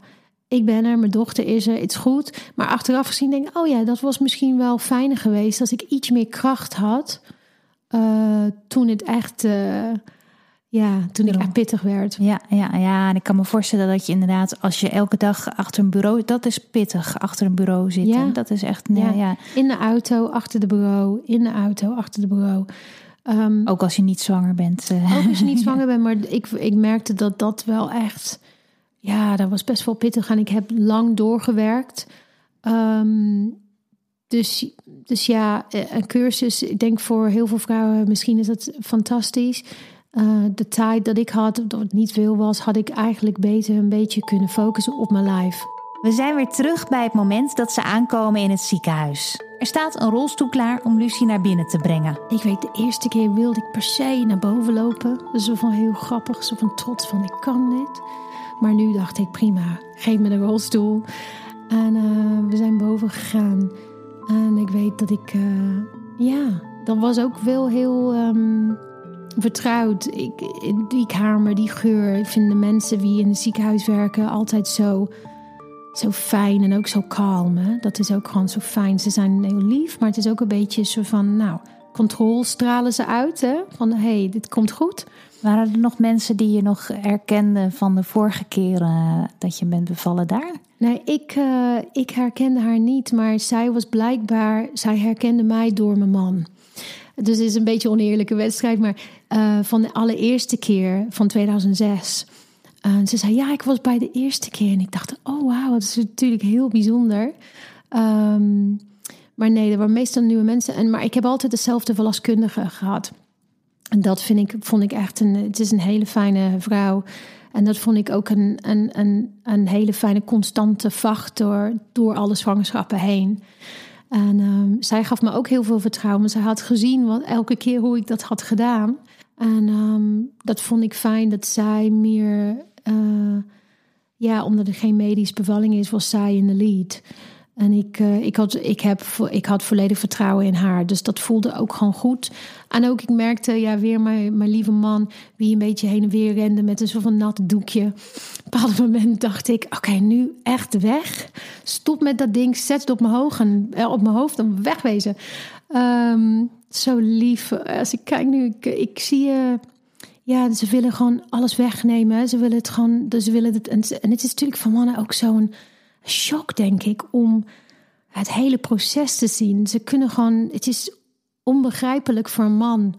ik ben er, mijn dochter is er, het is goed. Maar achteraf gezien denk ik, oh ja, dat was misschien wel fijner geweest als ik iets meer kracht had. Uh, toen het echt. Uh, ja, toen ik echt pittig werd. Ja, ja, ja, en ik kan me voorstellen dat je inderdaad, als je elke dag achter een bureau, dat is pittig, achter een bureau zitten. Ja. Dat is echt, nee, ja. ja. In de auto, achter de bureau, in de auto, achter de bureau. Um, ook als je niet zwanger bent. Uh. Ook als je niet [laughs] zwanger bent, maar ik, ik merkte dat dat wel echt, ja, dat was best wel pittig. En ik heb lang doorgewerkt. Um, dus, dus ja, eh, een cursus, ik denk voor heel veel vrouwen, misschien is dat fantastisch. Uh, de tijd dat ik had, dat het niet veel was, had ik eigenlijk beter een beetje kunnen focussen op mijn lijf. We zijn weer terug bij het moment dat ze aankomen in het ziekenhuis. Er staat een rolstoel klaar om Lucie naar binnen te brengen. Ik weet, de eerste keer wilde ik per se naar boven lopen. Zo van heel grappig, zo van trots van ik kan dit. Maar nu dacht ik prima, geef me de rolstoel. En uh, we zijn boven gegaan. En ik weet dat ik, uh, ja, dat was ook wel heel... Um, vertrouwd. Ik, die kamer, die geur. Ik vind de mensen die in het ziekenhuis werken altijd zo, zo fijn en ook zo kalm. Hè? Dat is ook gewoon zo fijn. Ze zijn heel lief, maar het is ook een beetje zo van, nou, controle stralen ze uit. Hè? Van, hé, hey, dit komt goed. Waren er nog mensen die je nog herkenden van de vorige keren dat je bent bevallen daar? Nee, ik, uh, ik herkende haar niet, maar zij was blijkbaar, zij herkende mij door mijn man. Dus het is een beetje oneerlijke wedstrijd. Maar uh, van de allereerste keer van 2006. Uh, ze zei, ja, ik was bij de eerste keer. En ik dacht, oh wauw, dat is natuurlijk heel bijzonder. Um, maar nee, er waren meestal nieuwe mensen. En, maar ik heb altijd dezelfde verloskundige gehad. En dat vind ik, vond ik echt een, het is een hele fijne vrouw. En dat vond ik ook een, een, een, een hele fijne constante vacht door, door alle zwangerschappen heen. En um, zij gaf me ook heel veel vertrouwen. Zij had gezien wat, elke keer hoe ik dat had gedaan. En um, dat vond ik fijn dat zij meer, uh, ja, omdat er geen medisch bevalling is, was zij in de lead. En ik, uh, ik, had, ik, heb, ik had volledig vertrouwen in haar. Dus dat voelde ook gewoon goed. En ook, ik merkte ja, weer mijn, mijn lieve man, wie een beetje heen en weer rende met een soort van nat doekje. Op een bepaald moment dacht ik: oké, nu echt weg. Stop met dat ding, zet het op mijn, hoog en, eh, op mijn hoofd en wegwezen. Um, zo lief. Als ik kijk nu, ik, ik zie je. Ja, ze willen gewoon alles wegnemen. Ze willen het gewoon. Ze willen het, en het is natuurlijk van mannen ook zo'n shock, denk ik, om het hele proces te zien. Ze kunnen gewoon, het is onbegrijpelijk voor een man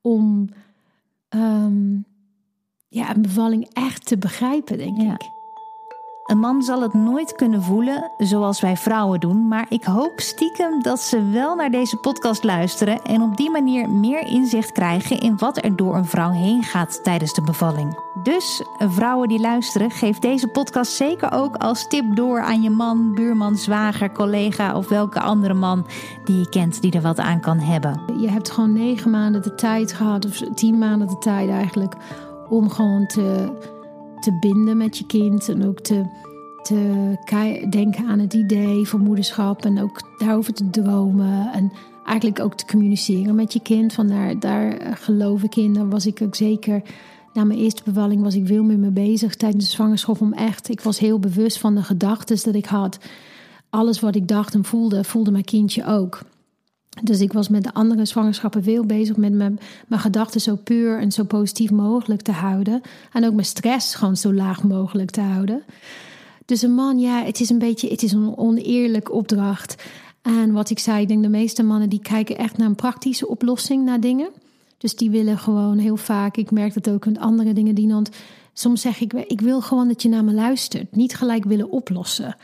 om um, ja, een bevalling echt te begrijpen, denk ik. Een man zal het nooit kunnen voelen zoals wij vrouwen doen, maar ik hoop stiekem dat ze wel naar deze podcast luisteren en op die manier meer inzicht krijgen in wat er door een vrouw heen gaat tijdens de bevalling. Dus vrouwen die luisteren, geef deze podcast zeker ook als tip door aan je man, buurman, zwager, collega of welke andere man die je kent die er wat aan kan hebben. Je hebt gewoon negen maanden de tijd gehad, of tien maanden de tijd eigenlijk, om gewoon te te binden met je kind en ook te, te denken aan het idee van moederschap en ook daarover te dromen en eigenlijk ook te communiceren met je kind. Van daar, daar geloof ik in. Dan was ik ook zeker. Na mijn eerste bevalling was ik veel meer mee bezig tijdens de zwangerschap om echt. Ik was heel bewust van de gedachten dat ik had. Alles wat ik dacht en voelde, voelde mijn kindje ook. Dus ik was met de andere zwangerschappen veel bezig met mijn, gedachten zo puur en zo positief mogelijk te houden. En ook mijn stress gewoon zo laag mogelijk te houden. Dus een man, ja, het is een beetje, het is een oneerlijke opdracht. En wat ik zei, ik denk de meeste mannen die kijken echt naar een praktische oplossing naar dingen. Dus die willen gewoon heel vaak, ik merk dat ook met andere dingen die dan. Soms zeg ik, ik wil gewoon dat je naar me luistert. Niet gelijk willen oplossen.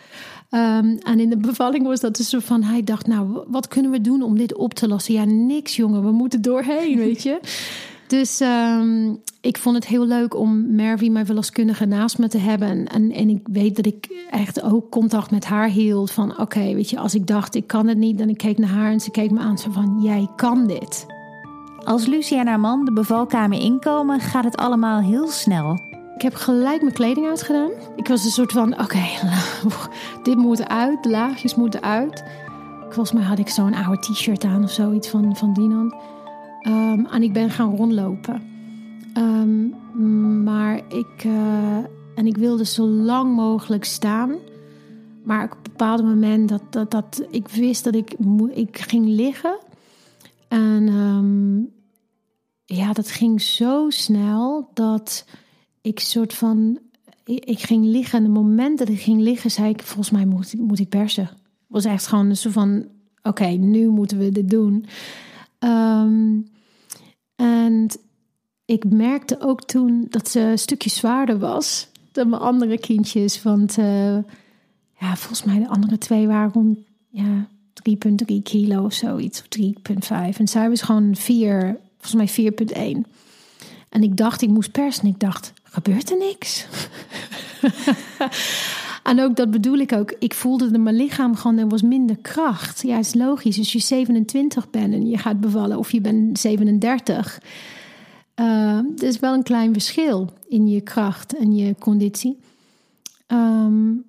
Um, en in de bevalling was dat dus van, hij dacht, nou, wat kunnen we doen om dit op te lossen? Ja, niks jongen, we moeten doorheen, [laughs] weet je. Dus um, ik vond het heel leuk om Mervy, mijn verloskundige, naast me te hebben. En, en ik weet dat ik echt ook contact met haar hield. Van oké, weet je, als ik dacht ik kan het niet, dan ik keek naar haar en ze keek me aan. Zo van, jij kan dit. Als Lucia en haar man de bevalkamer inkomen, gaat het allemaal heel snel. Ik heb gelijk mijn kleding uitgedaan. Ik was een soort van: oké, [laughs] dit moet uit, de laagjes moeten uit. Volgens mij had ik zo'n oude t-shirt aan of zoiets van, van Dinan. Um, en ik ben gaan rondlopen. Um, maar ik, uh, en ik wilde zo lang mogelijk staan. Maar op een bepaald moment dat, dat, dat ik wist dat ik, ik ging liggen. En um, ja, dat ging zo snel dat ik soort van. Ik, ging liggen en het moment dat ik ging liggen, zei ik: Volgens mij moet, moet ik persen. Was echt gewoon zo van: Oké, nu moeten we dit doen. Um, en ik merkte ook toen dat ze een stukje zwaarder was dan mijn andere kindjes. Want uh, ja, volgens mij de andere twee waren rond ja, 3,3 kilo of zoiets. Of 3,5. En zij was gewoon 4, volgens mij 4,1. En ik dacht, ik moest persen. En ik dacht, gebeurt er niks? [laughs] en ook dat bedoel ik ook. Ik voelde dat mijn lichaam gewoon, er was minder kracht. Ja, is logisch. Als je 27 bent en je gaat bevallen of je bent 37. Uh, er is wel een klein verschil in je kracht en je conditie. Um,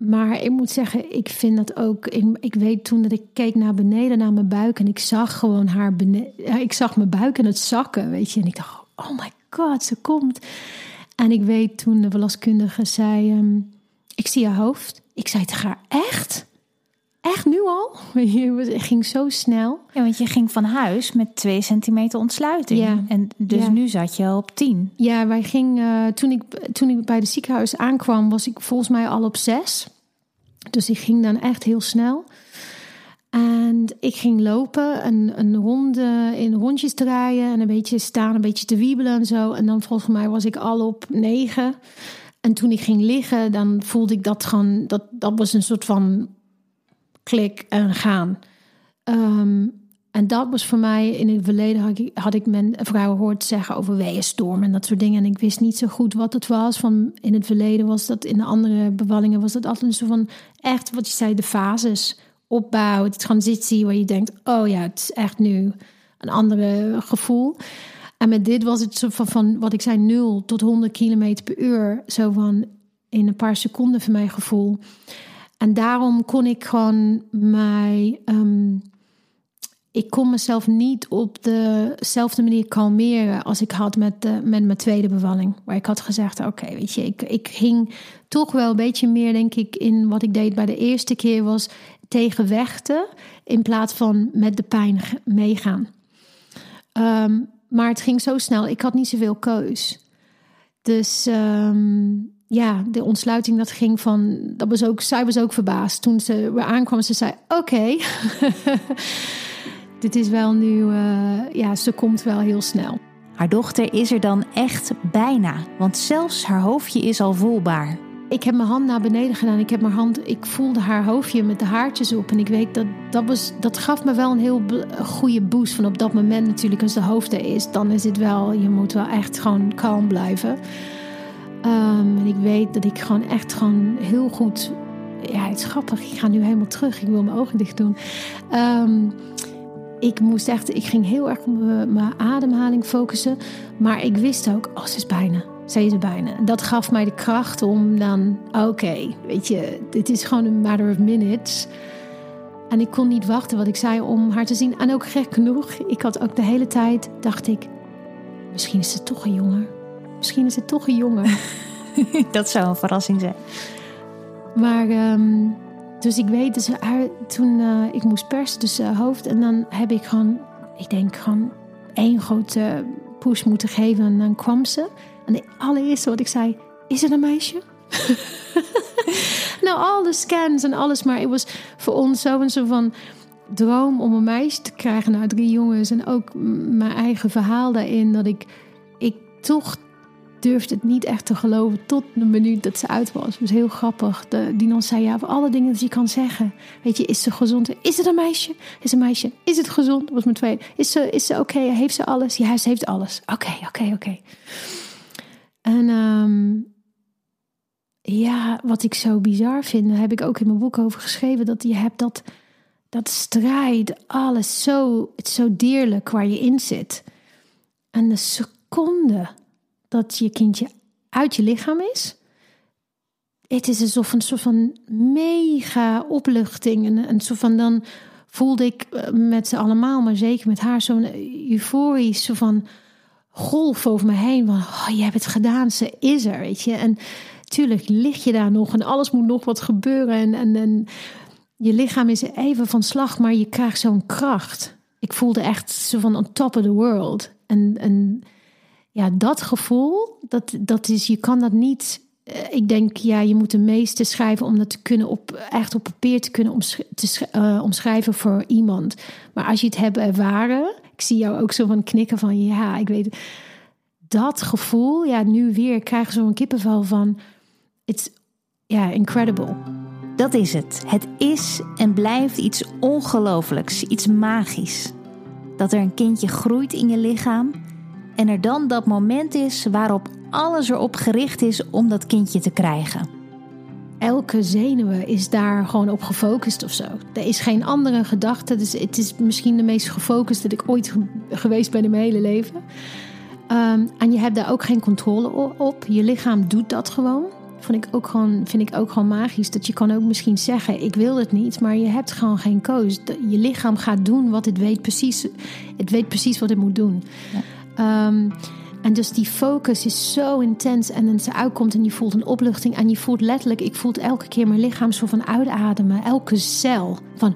maar ik moet zeggen, ik vind dat ook. Ik, weet toen dat ik keek naar beneden, naar mijn buik. En ik zag gewoon haar beneden. Ik zag mijn buik en het zakken, weet je. En ik dacht, oh my god, ze komt. En ik weet toen de verloskundige zei: um, Ik zie je hoofd. Ik zei tegen haar: Echt? Echt nu al? [laughs] Het ging zo snel. Ja, want je ging van huis met twee centimeter ontsluiting. Ja. En dus nu zat je op tien. Ja, wij gingen, toen, ik, toen ik bij het ziekenhuis aankwam, was ik volgens mij al op zes. Dus ik ging dan echt heel snel. En ik ging lopen en een ronde in rondjes draaien en een beetje staan, een beetje te wiebelen en zo. En dan volgens mij was ik al op negen. En toen ik ging liggen, dan voelde ik dat gewoon, dat, dat was een soort van klik en gaan. Ehm, en dat was voor mij in het verleden had ik, had ik men vrouwen hoort zeggen over weeënstorm en dat soort dingen. En ik wist niet zo goed wat het was. Van in het verleden was dat in de andere bevallingen was dat altijd zo van echt wat je zei, de fases, opbouw, de transitie, waar je denkt, oh ja, het is echt nu een andere gevoel. En met dit was het zo van, van wat ik zei, 0 tot 100 kilometer per uur. Zo van in een paar seconden voor mijn gevoel. En daarom kon ik gewoon mij. Ehm, ik kon mezelf niet op dezelfde manier kalmeren als ik had met, de, met mijn tweede bevalling. Waar ik had gezegd: Oké, weet je, ik, ik ging toch wel een beetje meer, denk ik, in wat ik deed bij de eerste keer was tegenvechten in plaats van met de pijn meegaan. Ehm, maar het ging zo snel, ik had niet zoveel keus. Dus. Um, ja, de ontsluiting dat ging van, dat was ook, zij was ook verbaasd toen ze weer aankwam. Ze zei: Oké, [laughs] dit is wel nu, uh, ja, ze komt wel heel snel. Haar dochter is er dan echt bijna, want zelfs haar hoofdje is al voelbaar. Ik heb mijn hand naar beneden gedaan. Ik heb mijn hand, ik voelde haar hoofdje met de haartjes op. En ik weet dat dat, was, dat gaf me wel een heel goede boost. Van op dat moment natuurlijk, als de hoofd er is, dan is het wel, je moet wel echt gewoon kalm blijven. Ehm, en ik weet dat ik gewoon echt gewoon heel goed. Ja, het is grappig. Ik ga nu helemaal terug. Ik wil mijn ogen dicht doen. Ehm, ik moest echt, ik ging heel erg op mijn ademhaling focussen. Maar ik wist ook, oh, ze is bijna zei ze bijna. Dat gaf mij de kracht om dan, oké, weet je, dit is gewoon een matter of minutes. En ik kon niet wachten wat ik zei om haar te zien. En ook gek genoeg, ik had ook de hele tijd, dacht ik, misschien is ze toch een jongen. Misschien is het toch een jongen. [laughs] dat zou een verrassing zijn. Maar, ehm, dus ik weet, dus haar, toen uh, ik moest persen, dus uh, hoofd. En dan heb ik gewoon, ik denk gewoon één grote push moeten geven. En dan kwam ze. En het allereerste wat ik zei, is het een meisje? [laughs] nou, al de scans en alles, maar het was voor ons zo een soort van droom om een meisje te krijgen. Nou, drie jongens en ook mijn eigen verhaal daarin. Dat ik, ik toch durfde het niet echt te geloven tot de minuut dat ze uit was. Was heel grappig. De, Dinan zei, ja, voor alle dingen die je kan zeggen. Weet je, is ze gezond? Is het een meisje? Is een meisje? Is het gezond? Was mijn tweede. Is ze, is ze oké? Heeft ze alles? Ja, ze heeft alles. Oké, oké, oké. En ehm, ja, wat ik zo bizar vind, heb ik ook in mijn boek over geschreven, dat je hebt dat, dat strijd, alles zo, het zo dierlijk waar je in zit. En de seconde dat je kindje uit je lichaam is, het is alsof een soort van mega opluchting. En een soort van dan voelde ik eh, met ze allemaal, maar zeker met haar, zo'n euforisch, zo van golf over me heen. Van, oh, je hebt het gedaan, ze is er, weet je. En tuurlijk lig je daar nog en alles moet nog wat gebeuren. En, en, en je lichaam is even van slag, maar je krijgt zo'n kracht. Ik voelde echt zo van on top of the world. En, en ja, dat gevoel, dat, dat is, je kan dat niet. Eh, ik denk, ja, je moet de meeste schrijven om dat te kunnen op, echt op papier te kunnen te, uh, omschrijven voor iemand. Maar als je het hebt ervaren, ik zie jou ook zo van knikken van ja, ik weet dat gevoel. Ja, nu weer krijgen zo'n kippenvel van it's ja, incredible. Dat is het. Het is en blijft iets ongelooflijks, iets magisch. Dat er een kindje groeit in je lichaam en er dan dat moment is waarop alles erop gericht is om dat kindje te krijgen elke zenuwe is daar gewoon op gefocust of zo. Er is geen andere gedachte. Dus het is misschien de meest gefocust dat ik ooit geweest ben in mijn hele leven. Um, en je hebt daar ook geen controle op. Je lichaam doet dat gewoon. Vond ik ook gewoon, vind ik ook gewoon magisch. Dat je kan ook misschien zeggen, ik wil het niet. Maar je hebt gewoon geen koos. Je lichaam gaat doen wat het weet precies. Het weet precies wat het moet doen. Ja. Um, en dus die focus is zo intens en dan ze uitkomt en je voelt een opluchting. En je voelt letterlijk, ik voel elke keer mijn lichaam zo van uitademen. Elke cel van,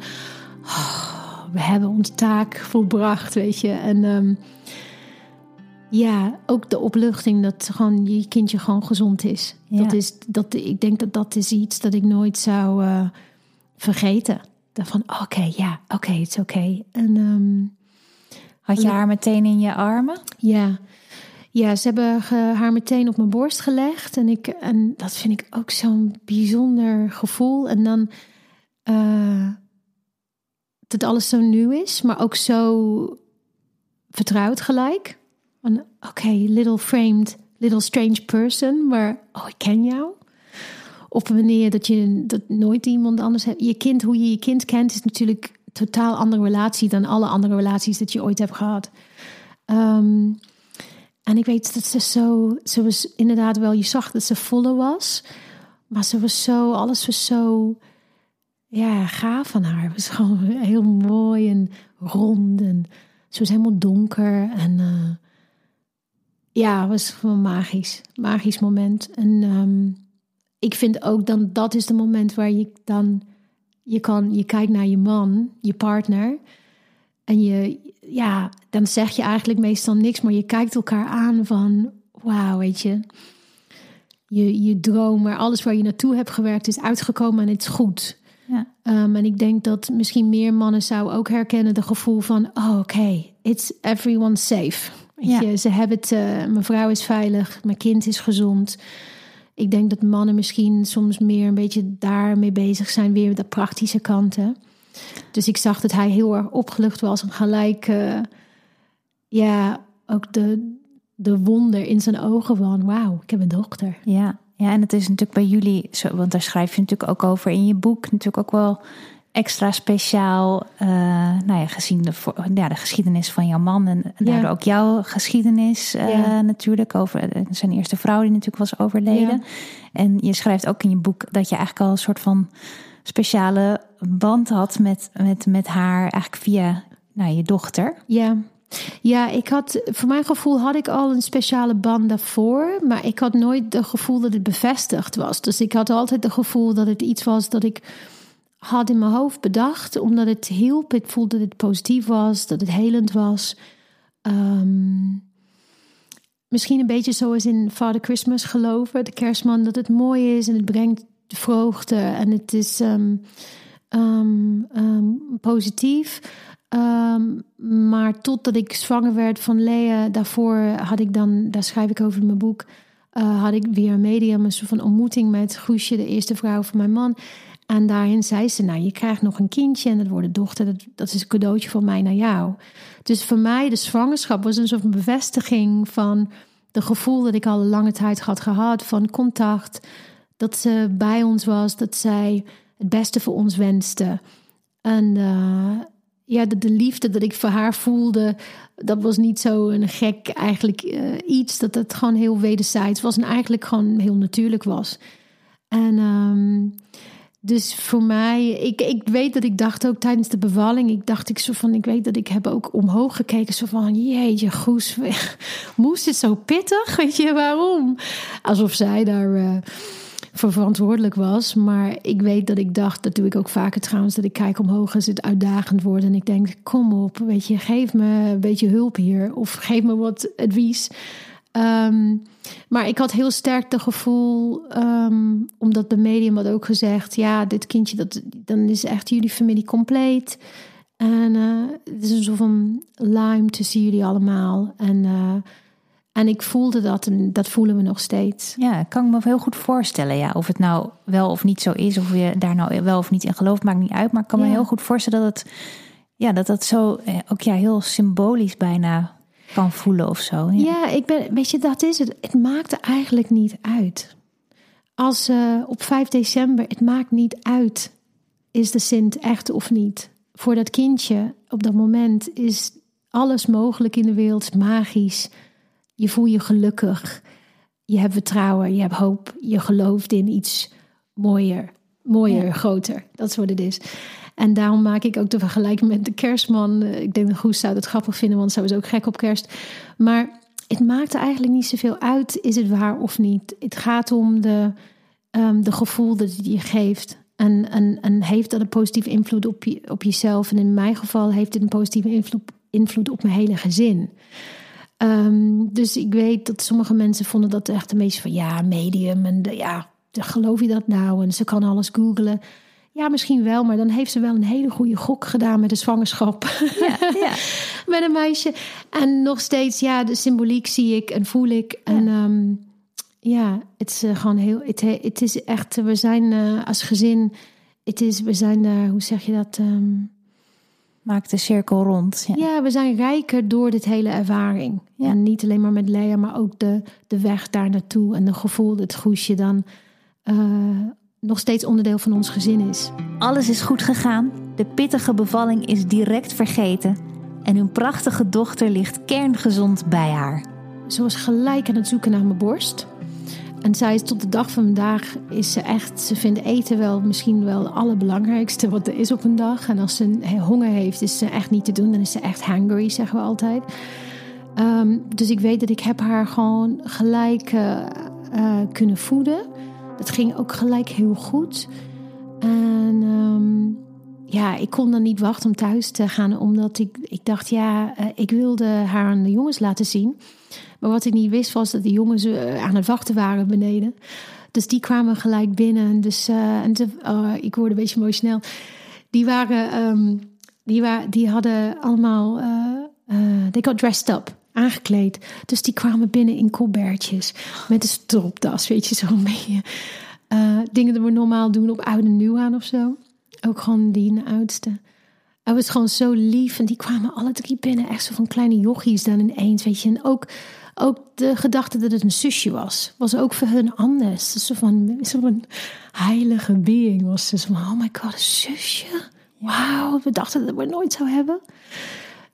oh, we hebben onze taak volbracht, weet je. En um, ja, ook de opluchting dat gewoon je kindje gewoon gezond is. Ja. Dat is dat, ik denk dat dat is iets dat ik nooit zou uh, vergeten. Van oké, ja, oké, okay, het is oké. Okay. En um, had je haar meteen in je armen? Ja. Ja, ze hebben haar meteen op mijn borst gelegd. En, ik, en dat vind ik ook zo'n bijzonder gevoel. En dan uh, dat alles zo nieuw is, maar ook zo vertrouwd gelijk. Oké, okay, little framed, little strange person, maar oh, ik ken jou. Of wanneer dat je dat nooit iemand anders hebt. Je kind, hoe je je kind kent, is natuurlijk een totaal andere relatie dan alle andere relaties dat je ooit hebt gehad. Um, en ik weet dat ze zo, ze was inderdaad wel, je zag dat ze volle was. Maar ze was zo, alles was zo, ja, gaaf van haar. Het was gewoon heel mooi en rond en ze was helemaal donker. En uh, ja, was gewoon magisch. Magisch moment. En um, ik vind ook dan, dat is de moment waar je dan, je kan, je kijkt naar je man, je partner. En je, ja, dan zeg je eigenlijk meestal niks, maar je kijkt elkaar aan van, wauw, weet je. Je, je droom, maar alles waar je naartoe hebt gewerkt is uitgekomen en het is goed. Ja. Um, en ik denk dat misschien meer mannen zouden ook herkennen de gevoel van, oh oké, okay, it's everyone safe. Weet ja. je, ze hebben het, uh, mijn vrouw is veilig, mijn kind is gezond. Ik denk dat mannen misschien soms meer een beetje daarmee bezig zijn, weer de praktische kanten. Dus ik zag dat hij heel erg opgelucht was en gelijk, uh, ja, ook de, de wonder in zijn ogen van, wauw, ik heb een dochter. Ja, ja, en het is natuurlijk bij jullie, zo, want daar schrijf je natuurlijk ook over in je boek, natuurlijk ook wel extra speciaal, uh, nou ja, gezien de, ja, de geschiedenis van jouw man en, daardoor ook jouw geschiedenis uh, natuurlijk over eh, zijn eerste vrouw die natuurlijk was overleden. En je schrijft ook in je boek dat je eigenlijk al een soort van speciale band had met, met, met haar, eigenlijk via nou, je dochter. Ja. Ja, ik had, voor mijn gevoel had ik al een speciale band daarvoor, maar ik had nooit het gevoel dat het bevestigd was. Dus ik had altijd het gevoel dat het iets was dat ik had in mijn hoofd bedacht, omdat het hielp. Ik voelde dat het positief was, dat het helend was. Ehm, misschien een beetje zoals in Father Christmas geloven, de kerstman, dat het mooi is en het brengt vreugde en het is um, um, positief. maar totdat ik zwanger werd van Lea, daarvoor had ik dan, daar schrijf ik over in mijn boek, uh, had ik een medium, een soort van ontmoeting met Goesje, de eerste vrouw van mijn man. En daarin zei ze, nou, je krijgt nog een kindje en dat wordt een dochter. Dat, is een cadeautje van mij naar jou. Dus voor mij, de zwangerschap was een soort bevestiging van de gevoel dat ik al lange tijd had gehad. Van contact, dat ze bij ons was, dat zij het beste voor ons wenste. En uh, ja, de, de, liefde dat ik voor haar voelde, dat was niet zo een gek eigenlijk uh, iets. Dat het gewoon heel wederzijds was en eigenlijk gewoon heel natuurlijk was. En... Um, dus voor mij, ik, ik weet dat ik dacht ook tijdens de bevalling, ik dacht ik zo van, ik weet dat ik heb ook omhoog gekeken, zo van, jeetje, Goes, [laughs] moest het zo pittig? Weet je waarom? Alsof zij daar uh, voor verantwoordelijk was. Maar ik weet dat ik dacht, dat doe ik ook vaker trouwens, dat ik kijk omhoog als het uitdagend wordt. En ik denk, kom op, weet je, geef me een beetje hulp hier. Of geef me wat advies. Um, maar ik had heel sterk het gevoel, um, omdat de medium had ook gezegd: ja, dit kindje, dat, dan is echt jullie familie compleet. En uh, het is een soort van lime tussen jullie allemaal. En, uh, en ik voelde dat en dat voelen we nog steeds. Ja, kan ik me heel goed voorstellen. Ja, of het nou wel of niet zo is, of je daar nou wel of niet in gelooft, maakt niet uit. Maar ik kan me heel goed voorstellen dat het, ja, dat dat zo eh, ook ja, heel symbolisch bijna kan voelen of zo. Ja. ja, ik ben, weet je, dat is het. Het maakt eigenlijk niet uit. Als uh, op 5 december, het maakt niet uit, is de Sint echt of niet. Voor dat kindje op dat moment is alles mogelijk in de wereld, magisch. Je voelt je gelukkig. Je hebt vertrouwen, je hebt hoop. Je gelooft in iets mooier, mooier, groter. Dat is wat het is. En daarom maak ik ook de vergelijking met de kerstman. Ik denk dat Goes zou het grappig vinden, want zij was ook gek op kerst. Maar het maakt er eigenlijk niet zoveel uit, is het waar of niet. Het gaat om de, um, de gevoel dat het je geeft. En, en, en heeft dat een positieve invloed op, je, op jezelf? En in mijn geval heeft het een positieve invloed, invloed op mijn hele gezin. Um, dus ik weet dat sommige mensen vonden dat echt een beetje van ja, medium. En de, ja, geloof je dat nou? En ze kan alles googlen. Ja, misschien wel, maar dan heeft ze wel een hele goede gok gedaan met de zwangerschap. Ja, ja. [laughs] met een meisje. En nog steeds, ja, de symboliek zie ik en voel ik. En ja, um, ja het is uh, gewoon heel. Het, het is echt, we zijn uh, als gezin. Het is, we zijn, uh, hoe zeg je dat? Um, Maak de cirkel rond. Ja. ja. we zijn rijker door dit hele ervaring. Ja. En niet alleen maar met Lea, maar ook de, de weg daar naartoe en de gevoel, het goesje dan nog steeds onderdeel van ons gezin is. Alles is goed gegaan, de pittige bevalling is direct vergeten en hun prachtige dochter ligt kerngezond bij haar. Ze was gelijk aan het zoeken naar mijn borst. En zij is tot de dag van vandaag is ze echt, ze vindt eten wel misschien wel het allerbelangrijkste wat er is op een dag. En als ze honger heeft, is ze echt niet te doen. Dan is ze echt hungry, zeggen we altijd. Um, dus ik weet dat ik heb haar gewoon gelijk uh, kunnen voeden. Dat ging ook gelijk heel goed. En um, ja, ik kon dan niet wachten om thuis te gaan, omdat ik, ik dacht, ja, uh, ik wilde haar aan de jongens laten zien. Wat ik niet wist was dat de jongens uh, aan het wachten waren beneden. Dus die kwamen gelijk binnen. Dus uh, en oh, ik word een beetje emotioneel. Die waren, um, die, waren, die hadden allemaal, they got dressed up. aangekleed. Dus die kwamen binnen in colbertjes met een stropdas, weet je, zo'n beetje. Uh, dingen die we normaal doen op oude nieuw aan of zo. Ook gewoon die oudste. Hij was gewoon zo lief en die kwamen alle drie binnen. Echt zo van kleine jochies dan ineens, weet je. En ook, ook de gedachte dat het een zusje was, was ook voor hun anders. Zo van, zo van heilige being was ze. Van, oh my god, een zusje? Wauw, we dachten dat we nooit zou hebben.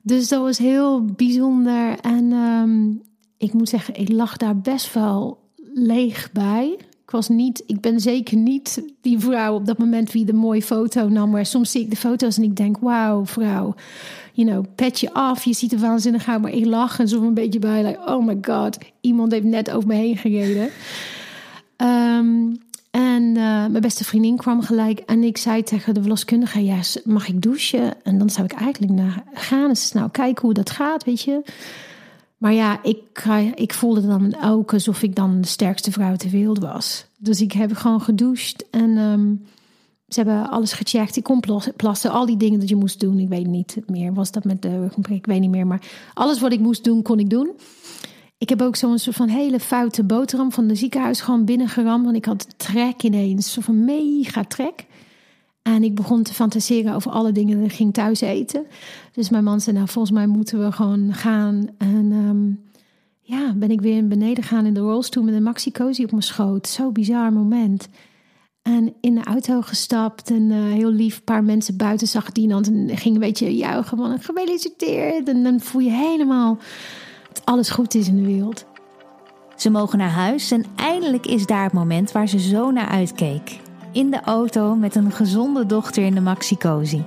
Dus dat was heel bijzonder. En um, ik moet zeggen, ik lag daar best wel leeg bij. Ik was niet, ik ben zeker niet die vrouw op dat moment wie de mooie foto nam. Maar soms zie ik de foto's en ik denk, wauw, vrouw. You know, pet je af, je ziet er waanzinnig uit. Maar ik lach en zo een beetje bij, like, oh my god, iemand heeft net over me heen gereden. Um, en uh, mijn beste vriendin kwam gelijk en ik zei tegen de verloskundige: Ja, mag ik douchen? En dan zou ik eigenlijk naar gaan. Dus nou, kijken hoe dat gaat, weet je. Maar ja, ik, ik voelde dan ook alsof ik dan de sterkste vrouw ter wereld was. Dus ik heb gewoon gedoucht en um, ze hebben alles gecheckt. Ik kon plassen, al die dingen dat je moest doen. Ik weet niet meer, was dat met de ik weet niet meer. Maar alles wat ik moest doen, kon ik doen. Ik heb ook zo'n soort van hele foute boterham van de ziekenhuis gewoon binnengeramd. Want ik had trek ineens, een soort van mega trek. En ik begon te fantaseren over alle dingen en ging thuis eten. Dus mijn man zei, nou volgens mij moeten we gewoon gaan. En um, ja, ben ik weer beneden gaan in de rolstoel met een maxi cozy op mijn schoot. Zo bizar moment. En in de auto gestapt en uh, heel lief paar mensen buiten zag die dan ging een beetje juichen van gefeliciteerd. En dan voel je helemaal dat alles goed is in de wereld. Ze mogen naar huis en eindelijk is daar het moment waar ze zo naar uitkeek. In de auto met een gezonde dochter in de maxi cozy.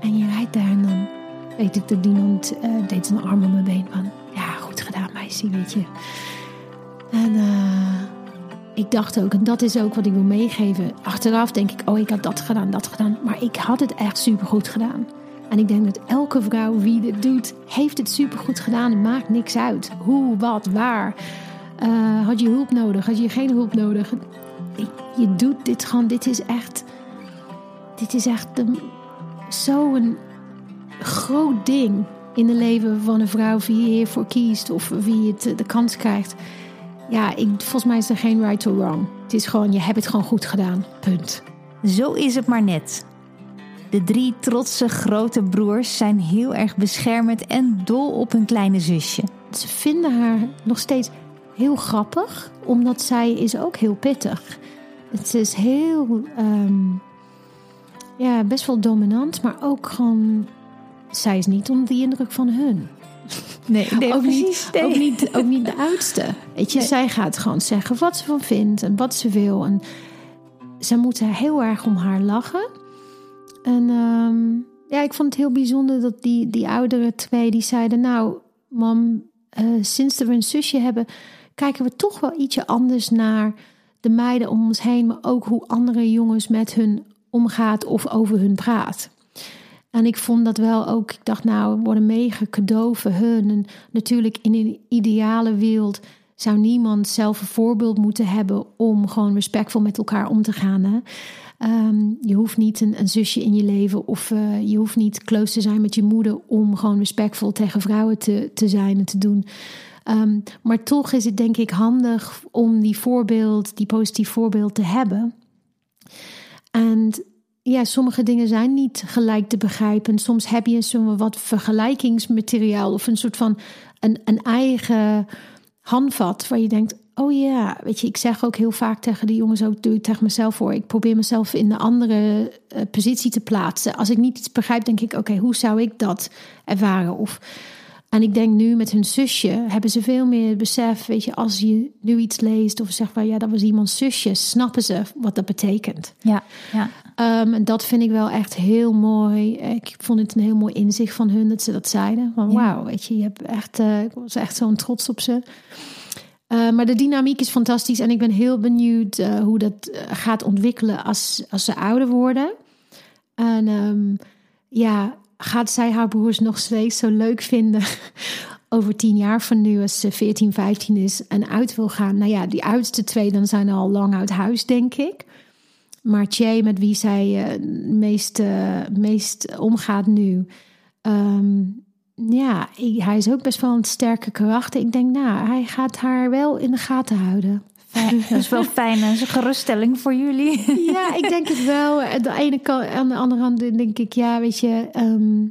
En je rijdt daar en dan weet ik dat iemand uh, deed zijn arm om mijn been van... Ja, goed gedaan meisje, weet je. En uh, ik dacht ook, en dat is ook wat ik wil meegeven. Achteraf denk ik, oh ik had dat gedaan, dat gedaan. Maar ik had het echt supergoed gedaan. En ik denk dat elke vrouw wie dit doet, heeft het supergoed gedaan. Het maakt niks uit. Hoe, wat, waar. Uh, had je hulp nodig? Had je geen hulp nodig? Je doet dit gewoon. Dit is echt. Dit is echt zo'n groot ding in het leven van een vrouw wie je hiervoor kiest of wie het de kans krijgt. Ja, ik, volgens mij is er geen right or wrong. Het is gewoon, je hebt het gewoon goed gedaan. Punt. Zo is het maar net. De drie trotse grote broers zijn heel erg beschermend en dol op hun kleine zusje. Ze vinden haar nog steeds heel grappig, omdat zij is ook heel pittig. Het is heel, um, ja, best wel dominant, maar ook gewoon, zij is niet onder de indruk van hun. Nee, nee ook, precies, niet, ook, niet, ook niet de oudste. Weet je, zij gaat gewoon zeggen wat ze van vindt en wat ze wil. En ze moeten heel erg om haar lachen. En um, ja, ik vond het heel bijzonder dat die, die oudere twee die zeiden: Nou, mam, uh, sinds we een zusje hebben, kijken we toch wel ietsje anders naar de meiden om ons heen, maar ook hoe andere jongens met hun omgaat of over hun praat. En ik vond dat wel ook, ik dacht nou, we worden mega cadeau hun. Natuurlijk in een ideale wereld zou niemand zelf een voorbeeld moeten hebben om gewoon respectvol met elkaar om te gaan. Hè? Um, je hoeft niet een, een, zusje in je leven of uh, je hoeft niet close te zijn met je moeder om gewoon respectvol tegen vrouwen te, te zijn en te doen. Um, maar toch is het denk ik handig om die voorbeeld, die positief voorbeeld te hebben. En ja, sommige dingen zijn niet gelijk te begrijpen. Soms heb je zo'n wat vergelijkingsmateriaal of een soort van een, een eigen handvat waar je denkt: oh ja, weet je, ik zeg ook heel vaak tegen de jongens, ook doe ik tegen mezelf voor. Ik probeer mezelf in de andere uh, positie te plaatsen. Als ik niet iets begrijp, denk ik: oké, hoe zou ik dat ervaren? Of en ik denk nu met hun zusje hebben ze veel meer besef. Weet je, als je nu iets leest of zegt van ja, dat was iemands zusje, snappen ze wat dat betekent. Ja, ja. Um, en dat vind ik wel echt heel mooi. Ik vond het een heel mooi inzicht van hun dat ze dat zeiden. Van wauw, weet je, je hebt echt, uh, ik was echt zo'n trots op ze. Uh, maar de dynamiek is fantastisch en ik ben heel benieuwd uh, hoe dat gaat ontwikkelen als, als ze ouder worden. En um, ja, gaat zij haar broers nog steeds zo leuk vinden [laughs] over tien jaar van nu, als ze 14, 15 is en uit wil gaan? Nou ja, die oudste twee dan zijn al lang uit huis, denk ik. Maar Che, met wie zij uh, meest, uh, meest omgaat nu, um, ja, hij is ook best wel een sterke karakter. Ik denk, nou, hij gaat haar wel in de gaten houden. [laughs] Dat is wel fijn. Dat is een geruststelling voor jullie. [laughs] Ja, ik denk het wel. Aan de ene kant, aan de andere kant denk ik, ja, weet je, ehm,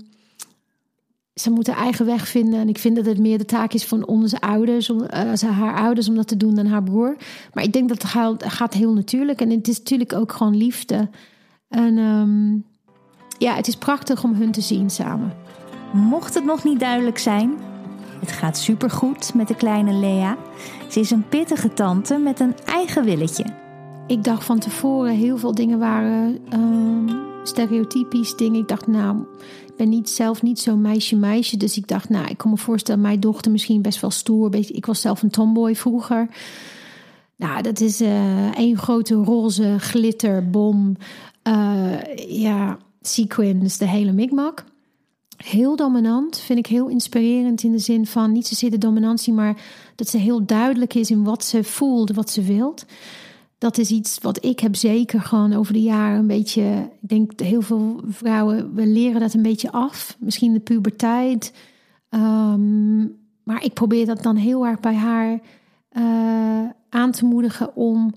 ze moeten eigen weg vinden. En ik vind dat het meer de taak is van onze ouders, om, eh, ze- haar ouders, om dat te doen dan haar broer. Maar ik denk dat het gaat, gaat heel natuurlijk. En het is natuurlijk ook gewoon liefde. En ehm, ja, het is prachtig om hun te zien samen. Mocht het nog niet duidelijk zijn, het gaat supergoed met de kleine Lea. Ze is een pittige tante met een eigen willetje. Ik dacht van tevoren, heel veel dingen waren ehm, stereotypisch dingen. Ik dacht, nou, ik ben niet, zelf niet zo'n meisje-meisje. Dus ik dacht, nou, ik kan me voorstellen, mijn dochter misschien best wel stoer. Ik was zelf een tomboy vroeger. Nou, dat is eh één grote roze glitterbom. eh ja, sequins, de hele mikmak. Heel dominant, vind ik heel inspirerend in de zin van niet zozeer de dominantie, maar dat ze heel duidelijk is in wat ze voelt, wat ze wilt. Dat is iets wat ik heb zeker gewoon over de jaren een beetje. Ik denk heel veel vrouwen, we leren dat een beetje af. Misschien de puberteit. Ehm, maar ik probeer dat dan heel erg bij haar eh, aan te moedigen om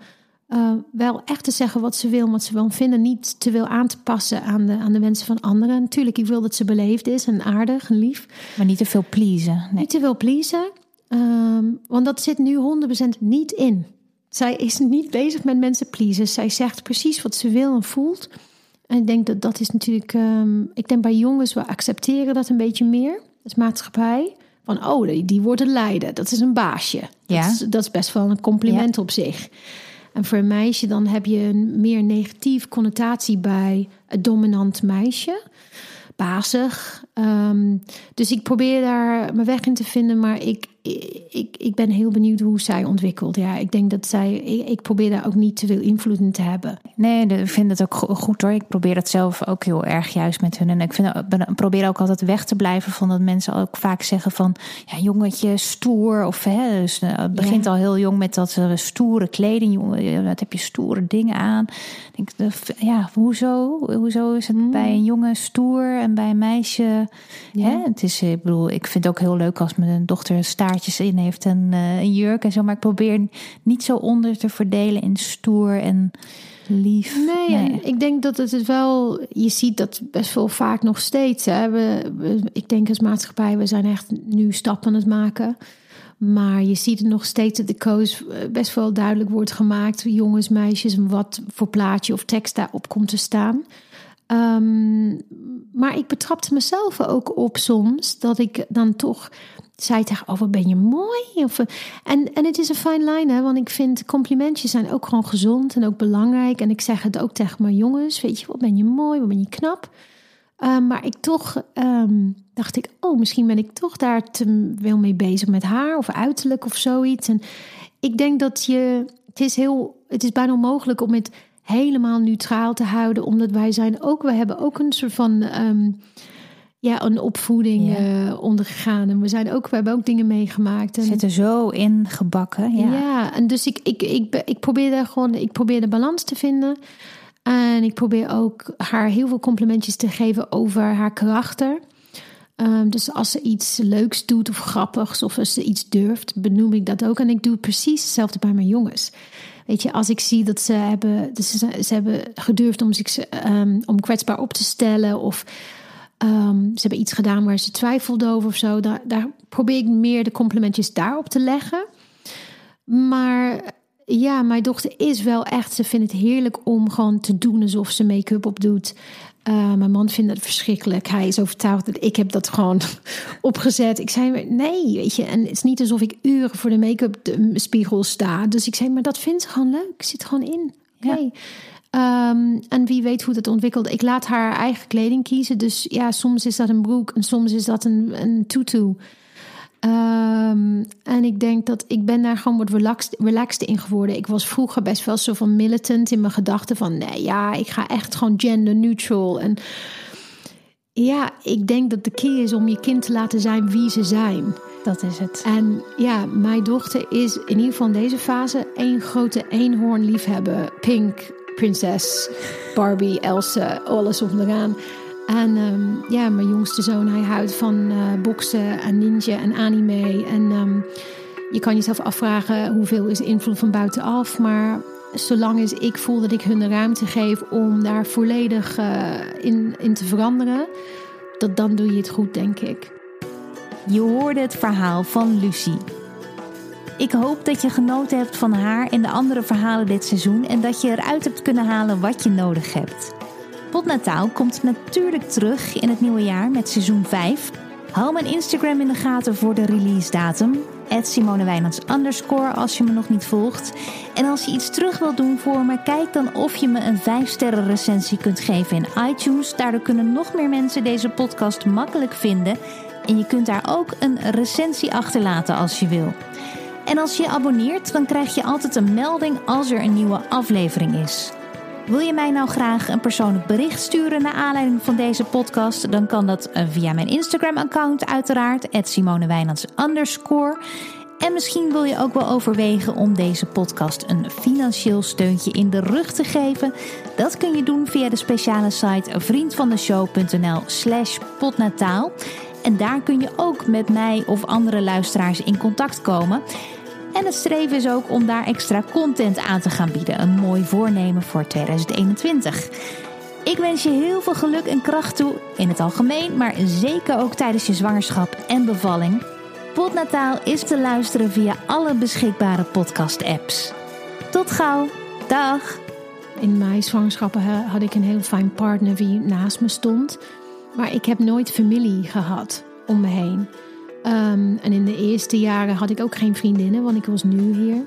eh, wel echt te zeggen wat ze wil, wat ze wil vinden. Niet te veel aan te passen aan de, aan de wensen van anderen. Natuurlijk, ik wil dat ze beleefd is en aardig en lief. Maar niet te veel pleasen. Nee. Niet te veel pleasen. ehm, want dat zit nu 100% niet in. Zij is niet bezig met mensen pleasen. Zij zegt precies wat ze wil en voelt. En ik denk dat dat is natuurlijk... ehm, ik denk bij jongens, we accepteren dat een beetje meer. Als maatschappij. Van, oh, die, die wordt het leiden. Dat is een baasje. Ja. Dat, is, dat is best wel een compliment op zich. En voor een meisje dan heb je een meer negatief connotatie bij het dominant meisje. Bazig. Ehm, dus ik probeer daar mijn weg in te vinden, maar ik, ik, ik ben heel benieuwd hoe zij ontwikkelt. Ja, ik denk dat zij. Ik, ik probeer daar ook niet te veel invloed in te hebben. Nee, ik vind het ook go- goed hoor. Ik probeer dat zelf ook heel erg juist met hun. En ik vind, probeer ook altijd weg te blijven van dat mensen ook vaak zeggen van... ja, jongetje, stoer. Of hè, dus, eh, het begint Ja. al heel jong met dat eh, stoere kleding. Jongen, wat heb je stoere dingen aan? Ik denk, eh, ja, hoezo? Hoezo is het bij een jongen stoer en bij een meisje... Ja. Hè? Het is, eh, ik bedoel, ik vind het ook heel leuk als mijn dochter staartjes in heeft en eh, een jurk en zo. Maar ik probeer niet zo onder te verdelen in stoer en lief. Nee, ik denk dat het wel. Je ziet dat best wel vaak nog steeds. Hè. We, we- ik denk als maatschappij, we zijn echt nu stappen aan het maken. Maar je ziet het nog steeds dat de codes eh, best wel duidelijk wordt gemaakt. Jongens, meisjes, wat voor plaatje of tekst daarop komt te staan. Ehm, maar ik betrapte mezelf ook op soms dat ik dan toch zei tegen, oh wat ben je mooi. Of, eh, en, en het is een fine line, hè, want ik vind complimentjes zijn ook gewoon gezond en ook belangrijk. En ik zeg het ook tegen mijn jongens, weet je, wat ben je mooi, wat ben je knap. Eh, maar ik toch ehm, dacht ik, oh, misschien ben ik toch daar te veel mee bezig met haar of uiterlijk of zoiets. En ik denk dat je, het is heel, het is bijna onmogelijk om het helemaal neutraal te houden, omdat wij zijn ook, we hebben ook een soort van, ehm, ja, een opvoeding Ja. eh, ondergegaan. En we zijn ook, we hebben ook dingen meegemaakt. En, Zit er zo in gebakken. Ja. ja. en dus ik, ik, ik, ik probeer daar gewoon, ik probeer de balans te vinden. En ik probeer ook haar heel veel complimentjes te geven over haar karakter. Ehm, dus als ze iets leuks doet of grappigs of als ze iets durft, benoem ik dat ook. En ik doe precies hetzelfde bij mijn jongens. Weet je, als ik zie dat ze hebben, dus ze, ze hebben gedurfd om zich ehm, om kwetsbaar op te stellen of ehm, ze hebben iets gedaan waar ze twijfelden over of zo, daar, daar probeer ik meer de complimentjes daarop te leggen. Maar ja, mijn dochter is wel echt, ze vindt het heerlijk om gewoon te doen alsof ze make-up op doet. Uh, mijn man vindt het verschrikkelijk. Hij is overtuigd dat ik heb dat gewoon [laughs] opgezet. Ik zei, nee, weet je. En het is niet alsof ik uren voor de make-up spiegel sta. Dus ik zei, maar dat vindt ze gewoon leuk. Zit gewoon in. Oké. Ja. Um, en wie weet hoe dat ontwikkelt. Ik laat haar eigen kleding kiezen. Dus ja, soms is dat een broek en soms is dat een, een tutu. Um, en ik denk dat ik ben daar gewoon wat relaxed, relaxed in geworden. Ik was vroeger best wel zo van militant in mijn gedachten van nee, ja, ik ga echt gewoon gender neutral. En ja, ik denk dat de key is om je kind te laten zijn wie ze zijn. Dat is het. En ja, mijn dochter is in ieder geval in deze fase één grote eenhoorn liefhebber. Pink, prinses, Barbie, Elsa, alles onderaan. En ehm, ja, mijn jongste zoon, hij houdt van uh, boksen en ninja en anime. En ehm, je kan jezelf afvragen hoeveel is invloed van buitenaf. Maar zolang is ik voel dat ik hun de ruimte geef om daar volledig uh, in, in te veranderen, dat dan doe je het goed, denk ik. Je hoorde het verhaal van Lucie. Ik hoop dat je genoten hebt van haar en de andere verhalen dit seizoen en dat je eruit hebt kunnen halen wat je nodig hebt. Potnataal komt natuurlijk terug in het nieuwe jaar met seizoen 5. Hou mijn Instagram in de gaten voor de release datum. Simone underscore als je me nog niet volgt. En als je iets terug wilt doen voor me, kijk dan of je me een 5 sterren recensie kunt geven in iTunes. Daardoor kunnen nog meer mensen deze podcast makkelijk vinden. En je kunt daar ook een recensie achterlaten als je wil. En als je je abonneert, dan krijg je altijd een melding als er een nieuwe aflevering is. Wil je mij nou graag een persoonlijk bericht sturen naar aanleiding van deze podcast? Dan kan dat eh, via mijn Instagram-account uiteraard, @simonewijnands. En misschien wil je ook wel overwegen om deze podcast een financieel steuntje in de rug te geven. Dat kun je doen via de speciale site vriendvandeshow.nl slash potnataal. En daar kun je ook met mij of andere luisteraars in contact komen. En het streven is ook om daar extra content aan te gaan bieden. Een mooi voornemen voor 2021. Ik wens je heel veel geluk en kracht toe in het algemeen, maar zeker ook tijdens je zwangerschap en bevalling. Potnataal is te luisteren via alle beschikbare podcast-apps. Tot gauw. Dag. In mijn zwangerschappen had ik een heel fijn partner die naast me stond. Maar ik heb nooit familie gehad om me heen. Um, en in de eerste jaren had ik ook geen vriendinnen, want ik was nu hier.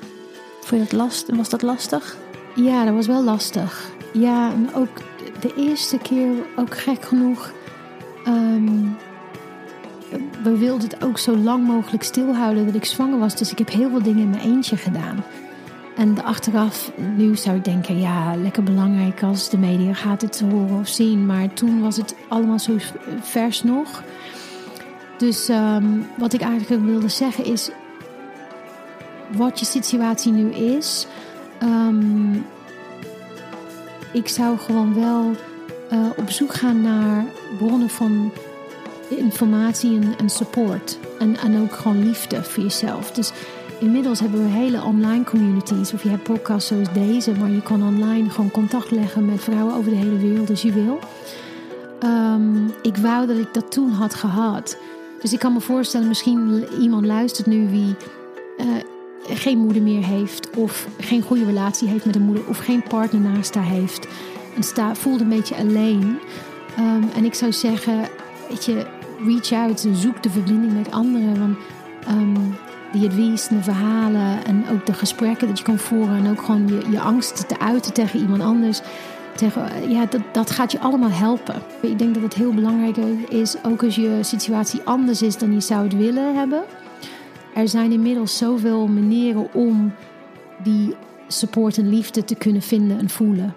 Vond je dat last, was dat lastig? Ja, dat was wel lastig. Ja, en ook de eerste keer, ook gek genoeg. Um, we wilden het ook zo lang mogelijk stilhouden dat ik zwanger was. Dus ik heb heel veel dingen in mijn eentje gedaan. En achteraf, nu zou ik denken, ja, lekker belangrijk als de media gaat het horen of zien. Maar toen was het allemaal zo vers nog. Dus um, wat ik eigenlijk wilde zeggen is, wat je situatie nu is, um, ik zou gewoon wel uh, op zoek gaan naar bronnen van informatie en, support. En, en ook gewoon liefde voor jezelf. Dus inmiddels hebben we hele online communities. Of je hebt podcasts zoals deze, maar je kan online gewoon contact leggen met vrouwen over de hele wereld als je wil. Um, ik wou dat ik dat toen had gehad. Dus ik kan me voorstellen, misschien iemand luistert nu wie uh, geen moeder meer heeft, of geen goede relatie heeft met een moeder, of geen partner naast haar heeft. En sta, voelt een beetje alleen. Um, en ik zou zeggen, weet je, reach out, zoek de verbinding met anderen. Want die advies en de verhalen en ook de gesprekken dat je kan voeren en ook gewoon je, je angst te uiten tegen iemand anders tegen, ja, dat, dat gaat je allemaal helpen. Ik denk dat het heel belangrijk is, ook als je situatie anders is dan je zou het willen hebben. Er zijn inmiddels zoveel manieren om die support en liefde te kunnen vinden en voelen.